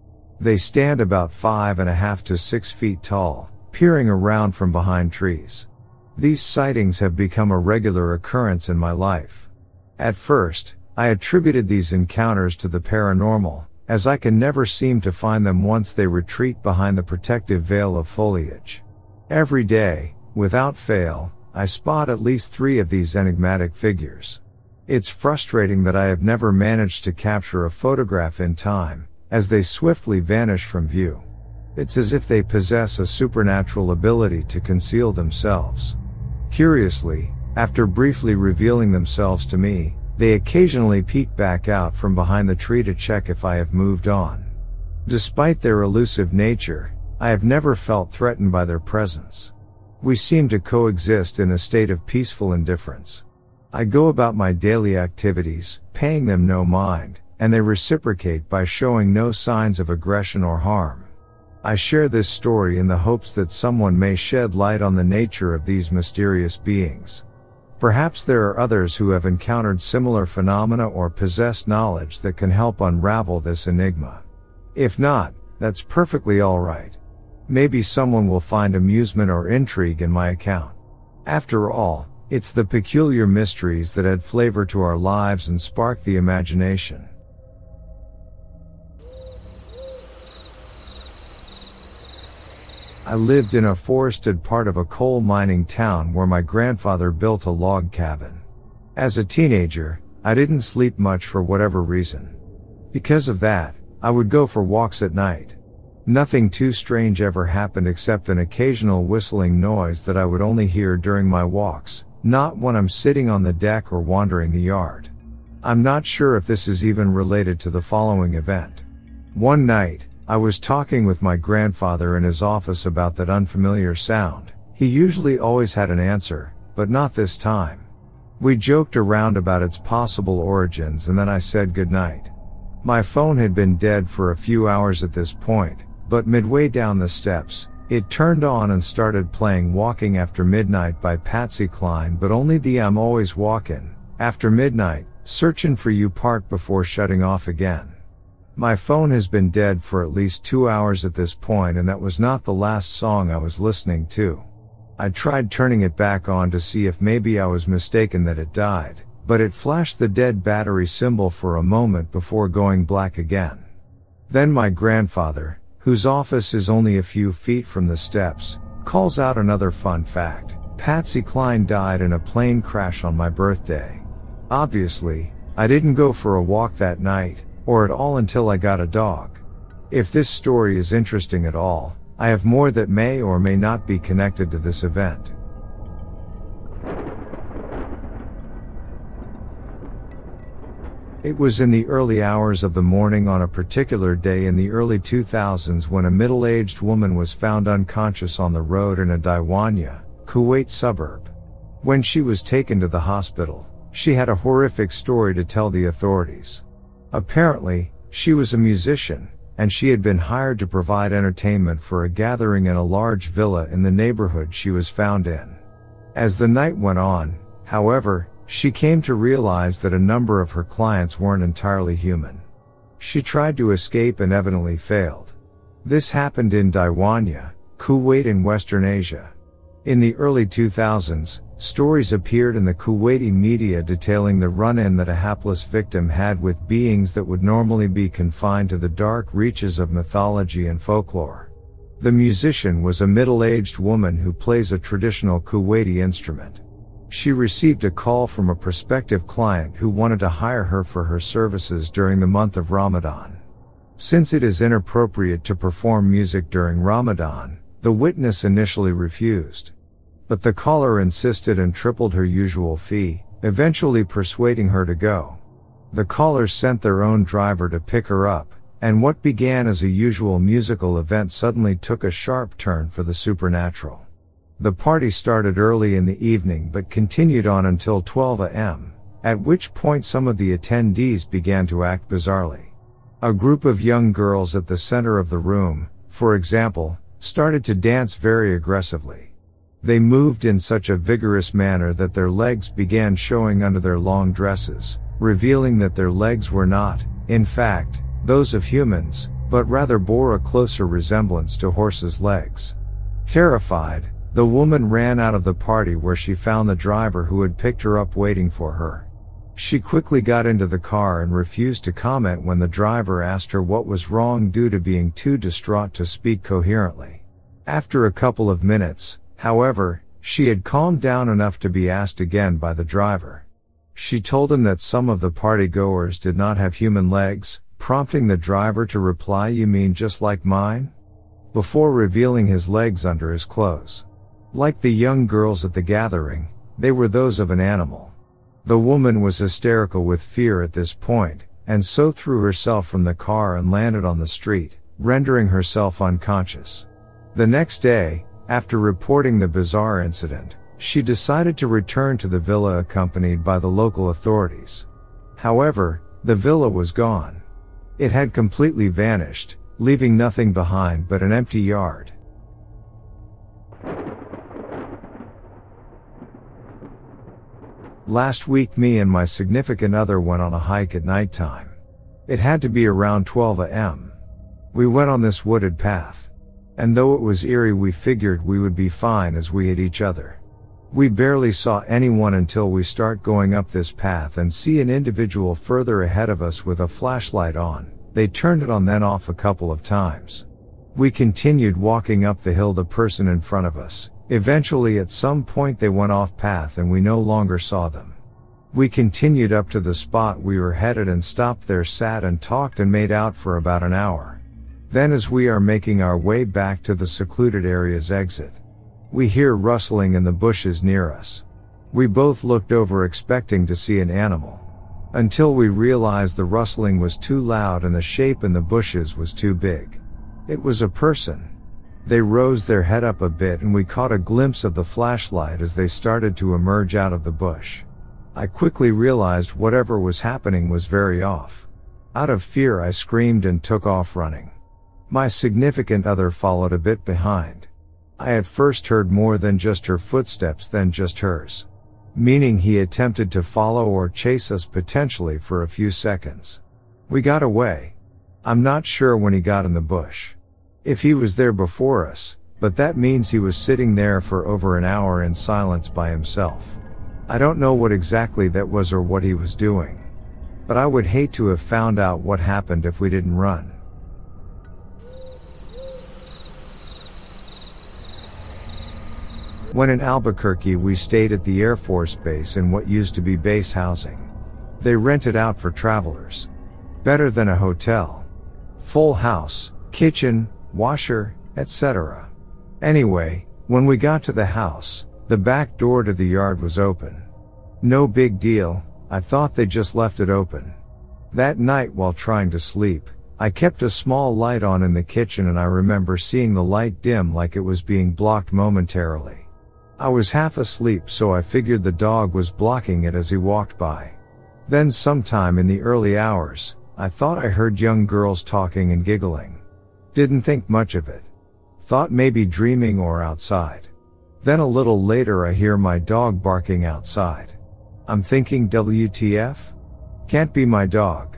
They stand about five and a half to six feet tall, peering around from behind trees. These sightings have become a regular occurrence in my life. At first, I attributed these encounters to the paranormal, as I can never seem to find them once they retreat behind the protective veil of foliage. Every day, without fail, I spot at least three of these enigmatic figures. It's frustrating that I have never managed to capture a photograph in time, as they swiftly vanish from view. It's as if they possess a supernatural ability to conceal themselves. Curiously, after briefly revealing themselves to me, they occasionally peek back out from behind the tree to check if I have moved on. Despite their elusive nature, I have never felt threatened by their presence. We seem to coexist in a state of peaceful indifference. I go about my daily activities, paying them no mind, and they reciprocate by showing no signs of aggression or harm. I share this story in the hopes that someone may shed light on the nature of these mysterious beings. Perhaps there are others who have encountered similar phenomena or possess knowledge that can help unravel this enigma. If not, that's perfectly alright. Maybe someone will find amusement or intrigue in my account. After all, it's the peculiar mysteries that add flavor to our lives and spark the imagination. I lived in a forested part of a coal mining town where my grandfather built a log cabin. As a teenager, I didn't sleep much for whatever reason. Because of that, I would go for walks at night. Nothing too strange ever happened except an occasional whistling noise that I would only hear during my walks, not when I'm sitting on the deck or wandering the yard. I'm not sure if this is even related to the following event. One night, I was talking with my grandfather in his office about that unfamiliar sound. He usually always had an answer, but not this time. We joked around about its possible origins and then I said goodnight. My phone had been dead for a few hours at this point, but midway down the steps, it turned on and started playing Walking After Midnight by Patsy Cline but only the I'm always walking, after midnight, searching for you part before shutting off again. My phone has been dead for at least two hours at this point and that was not the last song I was listening to. I tried turning it back on to see if maybe I was mistaken that it died, but it flashed the dead battery symbol for a moment before going black again. Then my grandfather, whose office is only a few feet from the steps, calls out another fun fact. Patsy Cline died in a plane crash on my birthday. Obviously, I didn't go for a walk that night, or at all until I got a dog. If this story is interesting at all, I have more that may or may not be connected to this event. It was in the early hours of the morning on a particular day in the early 2000s when a middle-aged woman was found unconscious on the road in a Diwania, Kuwait suburb. When she was taken to the hospital, she had a horrific story to tell the authorities. Apparently, she was a musician, and she had been hired to provide entertainment for a gathering in a large villa in the neighborhood she was found in. As the night went on, however, she came to realize that a number of her clients weren't entirely human. She tried to escape and evidently failed. This happened in Diwania, Kuwait in Western Asia. In the early 2000s, Stories appeared in the Kuwaiti media detailing the run-in that a hapless victim had with beings that would normally be confined to the dark reaches of mythology and folklore. The musician was a middle-aged woman who plays a traditional Kuwaiti instrument. She received a call from a prospective client who wanted to hire her for her services during the month of Ramadan. Since it is inappropriate to perform music during Ramadan, the witness initially refused. But the caller insisted and tripled her usual fee, eventually persuading her to go. The callers sent their own driver to pick her up, and what began as a usual musical event suddenly took a sharp turn for the supernatural. The party started early in the evening but continued on until 12 a.m., at which point some of the attendees began to act bizarrely. A group of young girls at the center of the room, for example, started to dance very aggressively. They moved in such a vigorous manner that their legs began showing under their long dresses, revealing that their legs were not, in fact, those of humans, but rather bore a closer resemblance to horses' legs. Terrified, the woman ran out of the party where she found the driver who had picked her up waiting for her. She quickly got into the car and refused to comment when the driver asked her what was wrong due to being too distraught to speak coherently. After a couple of minutes, However, she had calmed down enough to be asked again by the driver. She told him that some of the party goers did not have human legs, prompting the driver to reply, You mean just like mine? Before revealing his legs under his clothes. Like the young girls at the gathering, they were those of an animal. The woman was hysterical with fear at this point, and so threw herself from the car and landed on the street, rendering herself unconscious. The next day, after reporting the bizarre incident, she decided to return to the villa accompanied by the local authorities. However, the villa was gone. It had completely vanished, leaving nothing behind but an empty yard. Last week me and my significant other went on a hike at night time. It had to be around 12 am. We went on this wooded path. And though it was eerie we figured we would be fine as we hit each other. We barely saw anyone until we start going up this path and see an individual further ahead of us with a flashlight on. They turned it on then off a couple of times. We continued walking up the hill the person in front of us. Eventually at some point they went off path and we no longer saw them. We continued up to the spot we were headed and stopped there sat and talked and made out for about an hour. Then as we are making our way back to the secluded area's exit, we hear rustling in the bushes near us. We both looked over expecting to see an animal. Until we realized the rustling was too loud and the shape in the bushes was too big. It was a person. They rose their head up a bit and we caught a glimpse of the flashlight as they started to emerge out of the bush. I quickly realized whatever was happening was very off. Out of fear I screamed and took off running. My significant other followed a bit behind. I at first heard more than just her footsteps than just hers. Meaning he attempted to follow or chase us potentially for a few seconds. We got away. I'm not sure when he got in the bush. If he was there before us, but that means he was sitting there for over an hour in silence by himself. I don't know what exactly that was or what he was doing. But I would hate to have found out what happened if we didn't run. When in Albuquerque we stayed at the Air Force Base in what used to be base housing. They rented out for travelers. Better than a hotel. Full house, kitchen, washer, etc. Anyway, when we got to the house, the back door to the yard was open. No big deal, I thought they just left it open. That night while trying to sleep, I kept a small light on in the kitchen and I remember seeing the light dim like it was being blocked momentarily. I was half asleep so I figured the dog was blocking it as he walked by. Then sometime in the early hours, I thought I heard young girls talking and giggling. Didn't think much of it. Thought maybe dreaming or outside. Then a little later I hear my dog barking outside. I'm thinking WTF? Can't be my dog.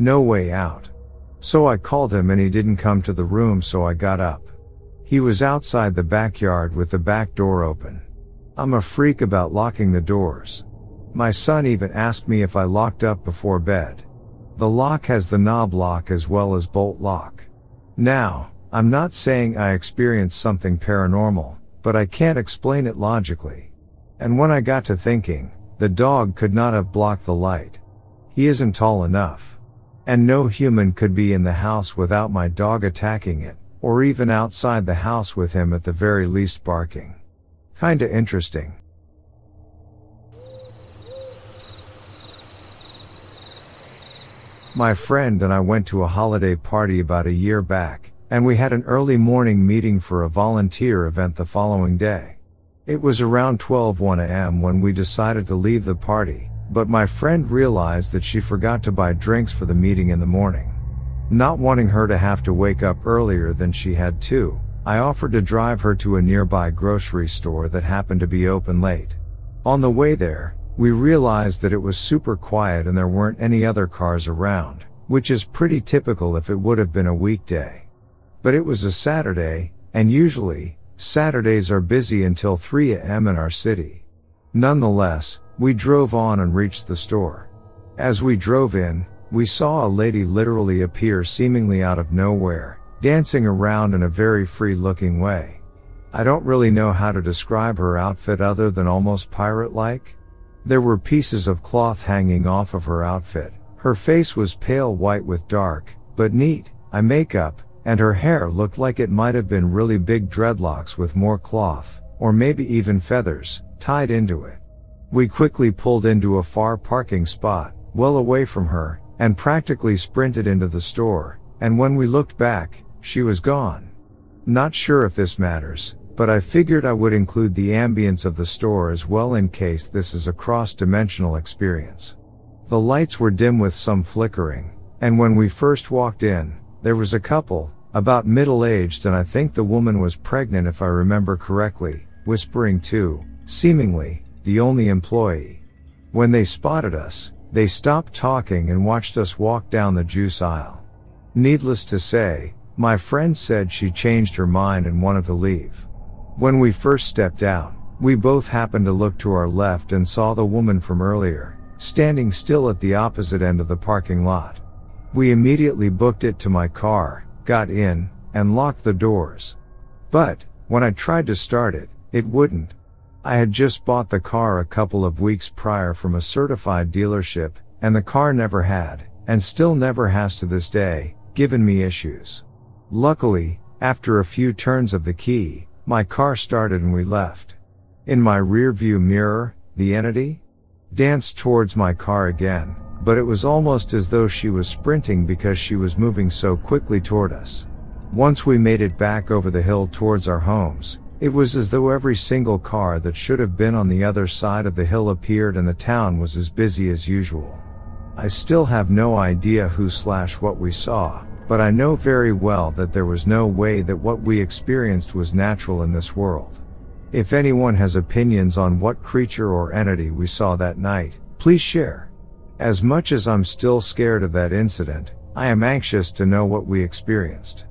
No way out. So I called him and he didn't come to the room so I got up. He was outside the backyard with the back door open. I'm a freak about locking the doors. My son even asked me if I locked up before bed. The lock has the knob lock as well as bolt lock. Now, I'm not saying I experienced something paranormal, but I can't explain it logically. And when I got to thinking, the dog could not have blocked the light. He isn't tall enough. And no human could be in the house without my dog attacking it, or even outside the house with him at the very least barking. Kinda interesting. My friend and I went to a holiday party about a year back, and we had an early morning meeting for a volunteer event the following day. It was around 12:1 am when we decided to leave the party, but my friend realized that she forgot to buy drinks for the meeting in the morning. Not wanting her to have to wake up earlier than she had to, I offered to drive her to a nearby grocery store that happened to be open late. On the way there, we realized that it was super quiet and there weren't any other cars around, which is pretty typical if it would have been a weekday. But it was a Saturday, and usually, Saturdays are busy until 3 am in our city. Nonetheless, we drove on and reached the store. As we drove in, we saw a lady literally appear seemingly out of nowhere, dancing around in a very free looking way. I don't really know how to describe her outfit other than almost pirate like. There were pieces of cloth hanging off of her outfit. Her face was pale white with dark, but neat, eye makeup, and her hair looked like it might have been really big dreadlocks with more cloth, or maybe even feathers, tied into it. We quickly pulled into a far parking spot, well away from her, and practically sprinted into the store, and when we looked back, she was gone. Not sure if this matters, but I figured I would include the ambience of the store as well in case this is a cross-dimensional experience. The lights were dim with some flickering, and when we first walked in, there was a couple, about middle-aged and I think the woman was pregnant if I remember correctly, whispering to, seemingly, the only employee. When they spotted us, they stopped talking and watched us walk down the juice aisle. Needless to say, my friend said she changed her mind and wanted to leave. When we first stepped out, we both happened to look to our left and saw the woman from earlier, standing still at the opposite end of the parking lot. We immediately booked it to my car, got in, and locked the doors. But, when I tried to start it, it wouldn't. I had just bought the car a couple of weeks prior from a certified dealership, and the car never had, and still never has to this day, given me issues. Luckily, after a few turns of the key, my car started and we left. In my rearview mirror, the entity danced towards my car again, but it was almost as though she was sprinting because she was moving so quickly toward us. Once we made it back over the hill towards our homes, it was as though every single car that should have been on the other side of the hill appeared and the town was as busy as usual. I still have no idea who slash what we saw, but I know very well that there was no way that what we experienced was natural in this world. If anyone has opinions on what creature or entity we saw that night, please share. As much as I'm still scared of that incident, I am anxious to know what we experienced.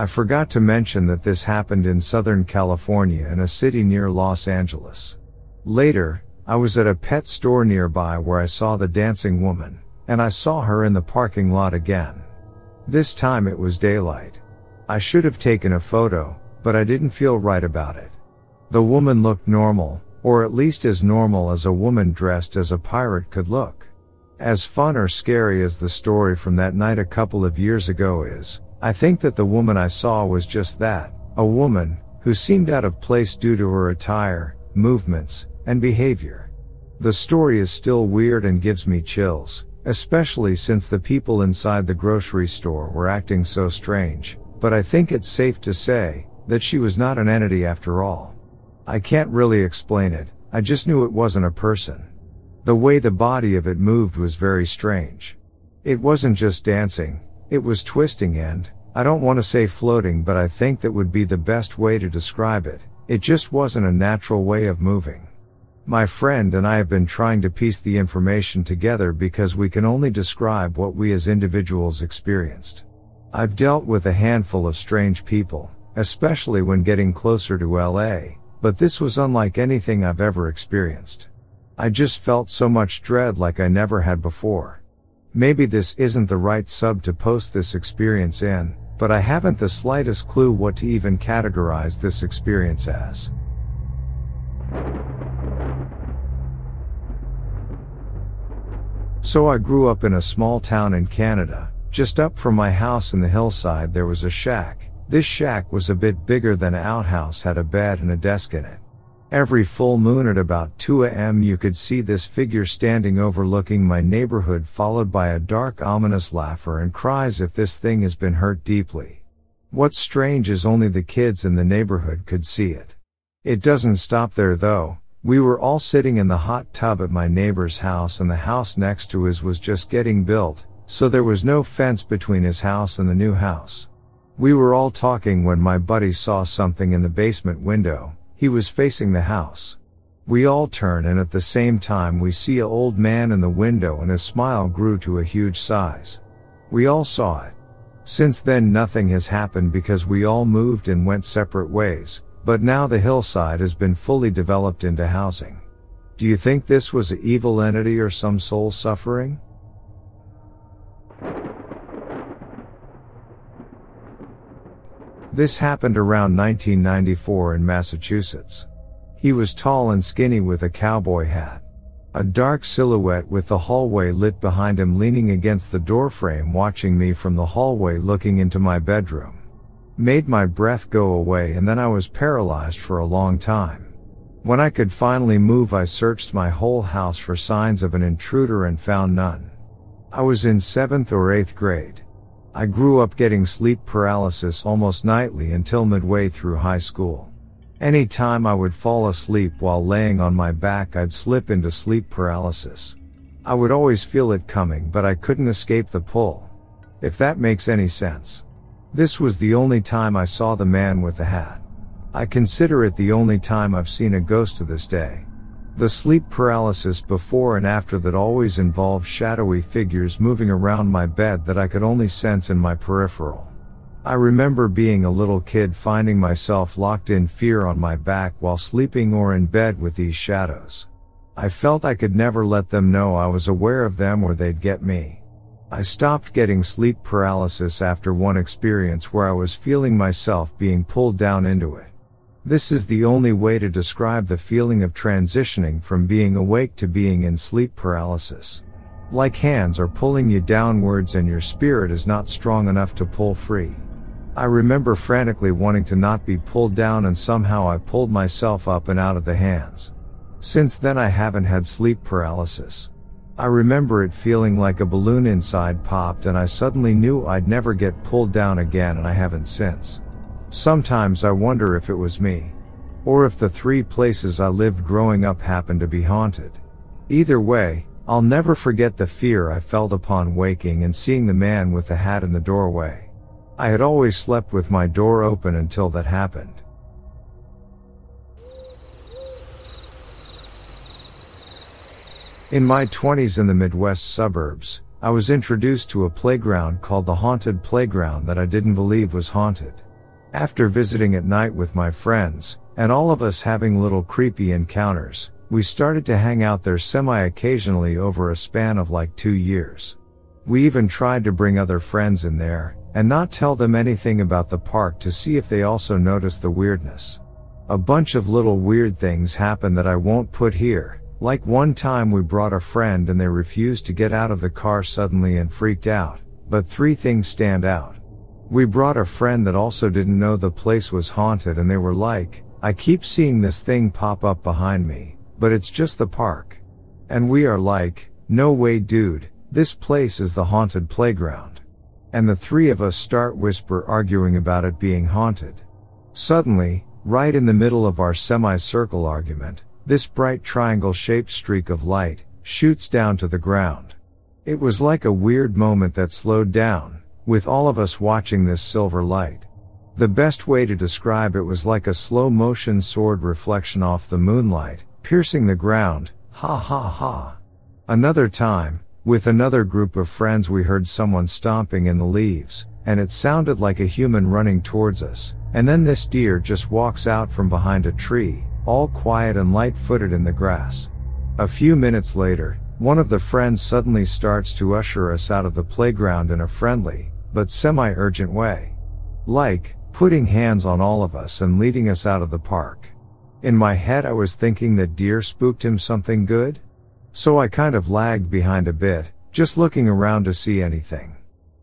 I forgot to mention that this happened in Southern California in a city near Los Angeles. Later, I was at a pet store nearby where I saw the dancing woman, and I saw her in the parking lot again. This time it was daylight. I should have taken a photo, but I didn't feel right about it. The woman looked normal, or at least as normal as a woman dressed as a pirate could look. As fun or scary as the story from that night a couple of years ago is, I think that the woman I saw was just that, a woman, who seemed out of place due to her attire, movements, and behavior. The story is still weird and gives me chills, Especially since the people inside the grocery store were acting so strange, but I think it's safe to say that she was not an entity after all. I can't really explain it, I just knew it wasn't a person. The way the body of it moved was very strange. It wasn't just dancing, it was twisting and, I don't want to say floating but I think that would be the best way to describe it, it just wasn't a natural way of moving. My friend and I have been trying to piece the information together because we can only describe what we as individuals experienced. I've dealt with a handful of strange people, especially when getting closer to LA, but this was unlike anything I've ever experienced. I just felt so much dread like I never had before. Maybe this isn't the right sub to post this experience in, but I haven't the slightest clue what to even categorize this experience as. So I grew up in a small town in Canada. Just up from my house in the hillside there was a shack. This shack was a bit bigger than an outhouse had a bed and a desk in it. Every full moon at about 2 am you could see this figure standing overlooking my neighborhood followed by a dark ominous laugher and cries if this thing has been hurt deeply. What's strange is only the kids in the neighborhood could see it. It doesn't stop there though, we were all sitting in the hot tub at my neighbor's house and the house next to his was just getting built, so there was no fence between his house and the new house. We were all talking when my buddy saw something in the basement window, he was facing the house. We all turn and at the same time we see a old man in the window and his smile grew to a huge size. We all saw it. Since then nothing has happened because we all moved and went separate ways, but now the hillside has been fully developed into housing. Do you think this was an evil entity or some soul suffering? This happened around 1994 in Massachusetts. He was tall and skinny with a cowboy hat. A dark silhouette with the hallway lit behind him leaning against the doorframe watching me from the hallway looking into my bedroom made my breath go away and then I was paralyzed for a long time. When I could finally move I searched my whole house for signs of an intruder and found none. I was in 7th or 8th grade. I grew up getting sleep paralysis almost nightly until midway through high school. Any time I would fall asleep while laying on my back I'd slip into sleep paralysis. I would always feel it coming but I couldn't escape the pull. If that makes any sense. This was the only time I saw the man with the hat. I consider it the only time I've seen a ghost to this day. The sleep paralysis before and after that always involved shadowy figures moving around my bed that I could only sense in my peripheral. I remember being a little kid finding myself locked in fear on my back while sleeping or in bed with these shadows. I felt I could never let them know I was aware of them or they'd get me. I stopped getting sleep paralysis after one experience where I was feeling myself being pulled down into it. This is the only way to describe the feeling of transitioning from being awake to being in sleep paralysis. Like hands are pulling you downwards and your spirit is not strong enough to pull free. I remember frantically wanting to not be pulled down and somehow I pulled myself up and out of the hands. Since then I haven't had sleep paralysis. I remember it feeling like a balloon inside popped and I suddenly knew I'd never get pulled down again and I haven't since. Sometimes I wonder if it was me. Or if the three places I lived growing up happened to be haunted. Either way, I'll never forget the fear I felt upon waking and seeing the man with the hat in the doorway. I had always slept with my door open until that happened. In my 20s in the Midwest suburbs, I was introduced to a playground called the Haunted Playground that I didn't believe was haunted. After visiting at night with my friends, and all of us having little creepy encounters, we started to hang out there semi-occasionally over a span of like two years. We even tried to bring other friends in there, and not tell them anything about the park to see if they also noticed the weirdness. A bunch of little weird things happened that I won't put here, like one time we brought a friend and they refused to get out of the car suddenly and freaked out, but three things stand out. We brought a friend that also didn't know the place was haunted and they were like, I keep seeing this thing pop up behind me, but it's just the park. And we are like, no way dude, this place is the haunted playground. And the three of us start whisper arguing about it being haunted. Suddenly, right in the middle of our semicircle argument, this bright triangle shaped streak of light shoots down to the ground. It was like a weird moment that slowed down, with all of us watching this silver light. The best way to describe it was like a slow motion sword reflection off the moonlight, piercing the ground, ha ha ha. Another time, with another group of friends we heard someone stomping in the leaves, and it sounded like a human running towards us, and then this deer just walks out from behind a tree, all quiet and light footed in the grass. A few minutes later, one of the friends suddenly starts to usher us out of the playground in a friendly, but semi-urgent way. Like, putting hands on all of us and leading us out of the park. In my head I was thinking that deer spooked him something good. So I kind of lagged behind a bit, just looking around to see anything.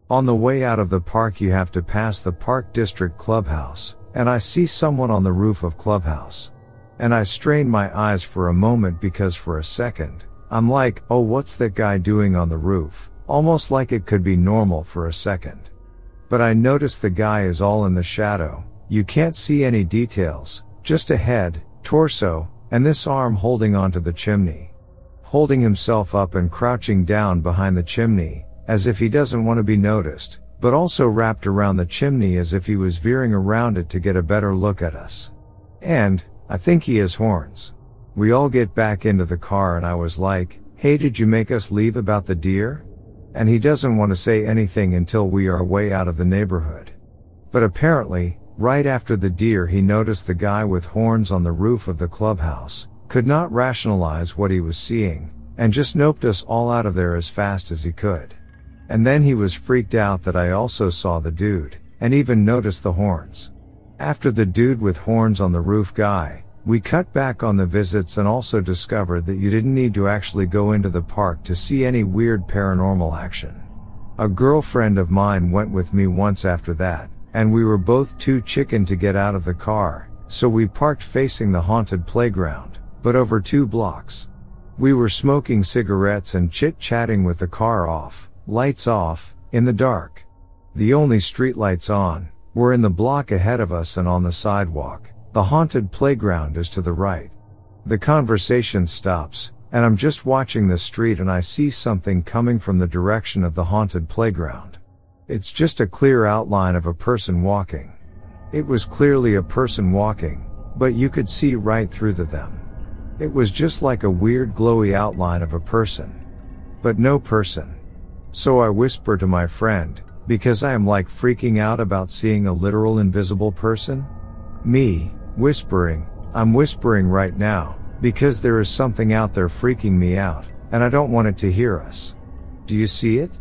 On the way out of the park you have to pass the park district clubhouse, and I see someone on the roof of clubhouse. And I strain my eyes for a moment because for a second, I'm like, oh what's that guy doing on the roof? Almost like it could be normal for a second. But I notice the guy is all in the shadow, you can't see any details, just a head, torso, and this arm holding onto the chimney. Holding himself up and crouching down behind the chimney, as if he doesn't want to be noticed, but also wrapped around the chimney as if he was veering around it to get a better look at us. And, I think he has horns. We all get back into the car and I was like, hey did you make us leave about the deer? And he doesn't want to say anything until we are way out of the neighborhood. But apparently, right after the deer he noticed the guy with horns on the roof of the clubhouse, could not rationalize what he was seeing, and just noped us all out of there as fast as he could. And then he was freaked out that I also saw the dude, and even noticed the horns. After the dude with horns on the roof guy, we cut back on the visits and also discovered that you didn't need to actually go into the park to see any weird paranormal action. A girlfriend of mine went with me once after that, and we were both too chicken to get out of the car, so we parked facing the haunted playground, but over two blocks. We were smoking cigarettes and chit-chatting with the car off, lights off, in the dark. The only streetlights on, were in the block ahead of us and on the sidewalk. The haunted playground is to the right. The conversation stops, and I'm just watching the street and I see something coming from the direction of the haunted playground. It's just a clear outline of a person walking. It was clearly a person walking, but you could see right through to them. It was just like a weird glowy outline of a person. But no person. So I whisper to my friend, because I am like freaking out about seeing a literal invisible person? Me, whispering, I'm whispering right now, because there is something out there freaking me out, and I don't want it to hear us. Do you see it?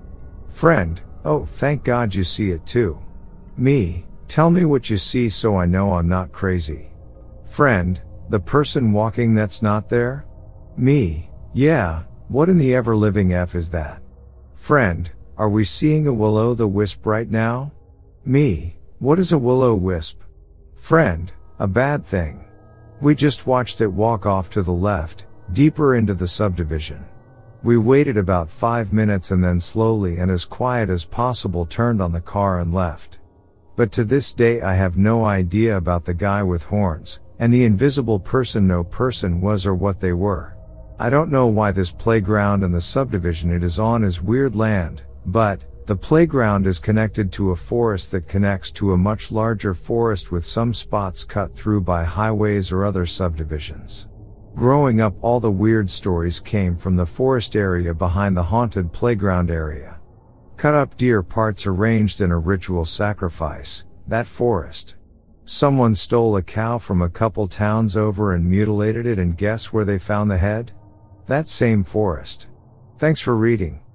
Friend, oh thank God you see it too. Me, tell me what you see so I know I'm not crazy. Friend, the person walking that's not there? Me, yeah, what in the ever living F is that? Friend, are we seeing a will o the wisp right now? Me, what is a will o wisp? Friend, a bad thing. We just watched it walk off to the left, deeper into the subdivision. We waited about five minutes and then slowly and as quiet as possible turned on the car and left. But to this day I have no idea about the guy with horns, and the invisible person no person was or what they were. I don't know why this playground and the subdivision it is on is weird land, but, the playground is connected to a forest that connects to a much larger forest with some spots cut through by highways or other subdivisions. Growing up all the weird stories came from the forest area behind the haunted playground area. Cut up deer parts arranged in a ritual sacrifice, that forest. Someone stole a cow from a couple towns over and mutilated it and guess where they found the head? That same forest. Thanks for reading.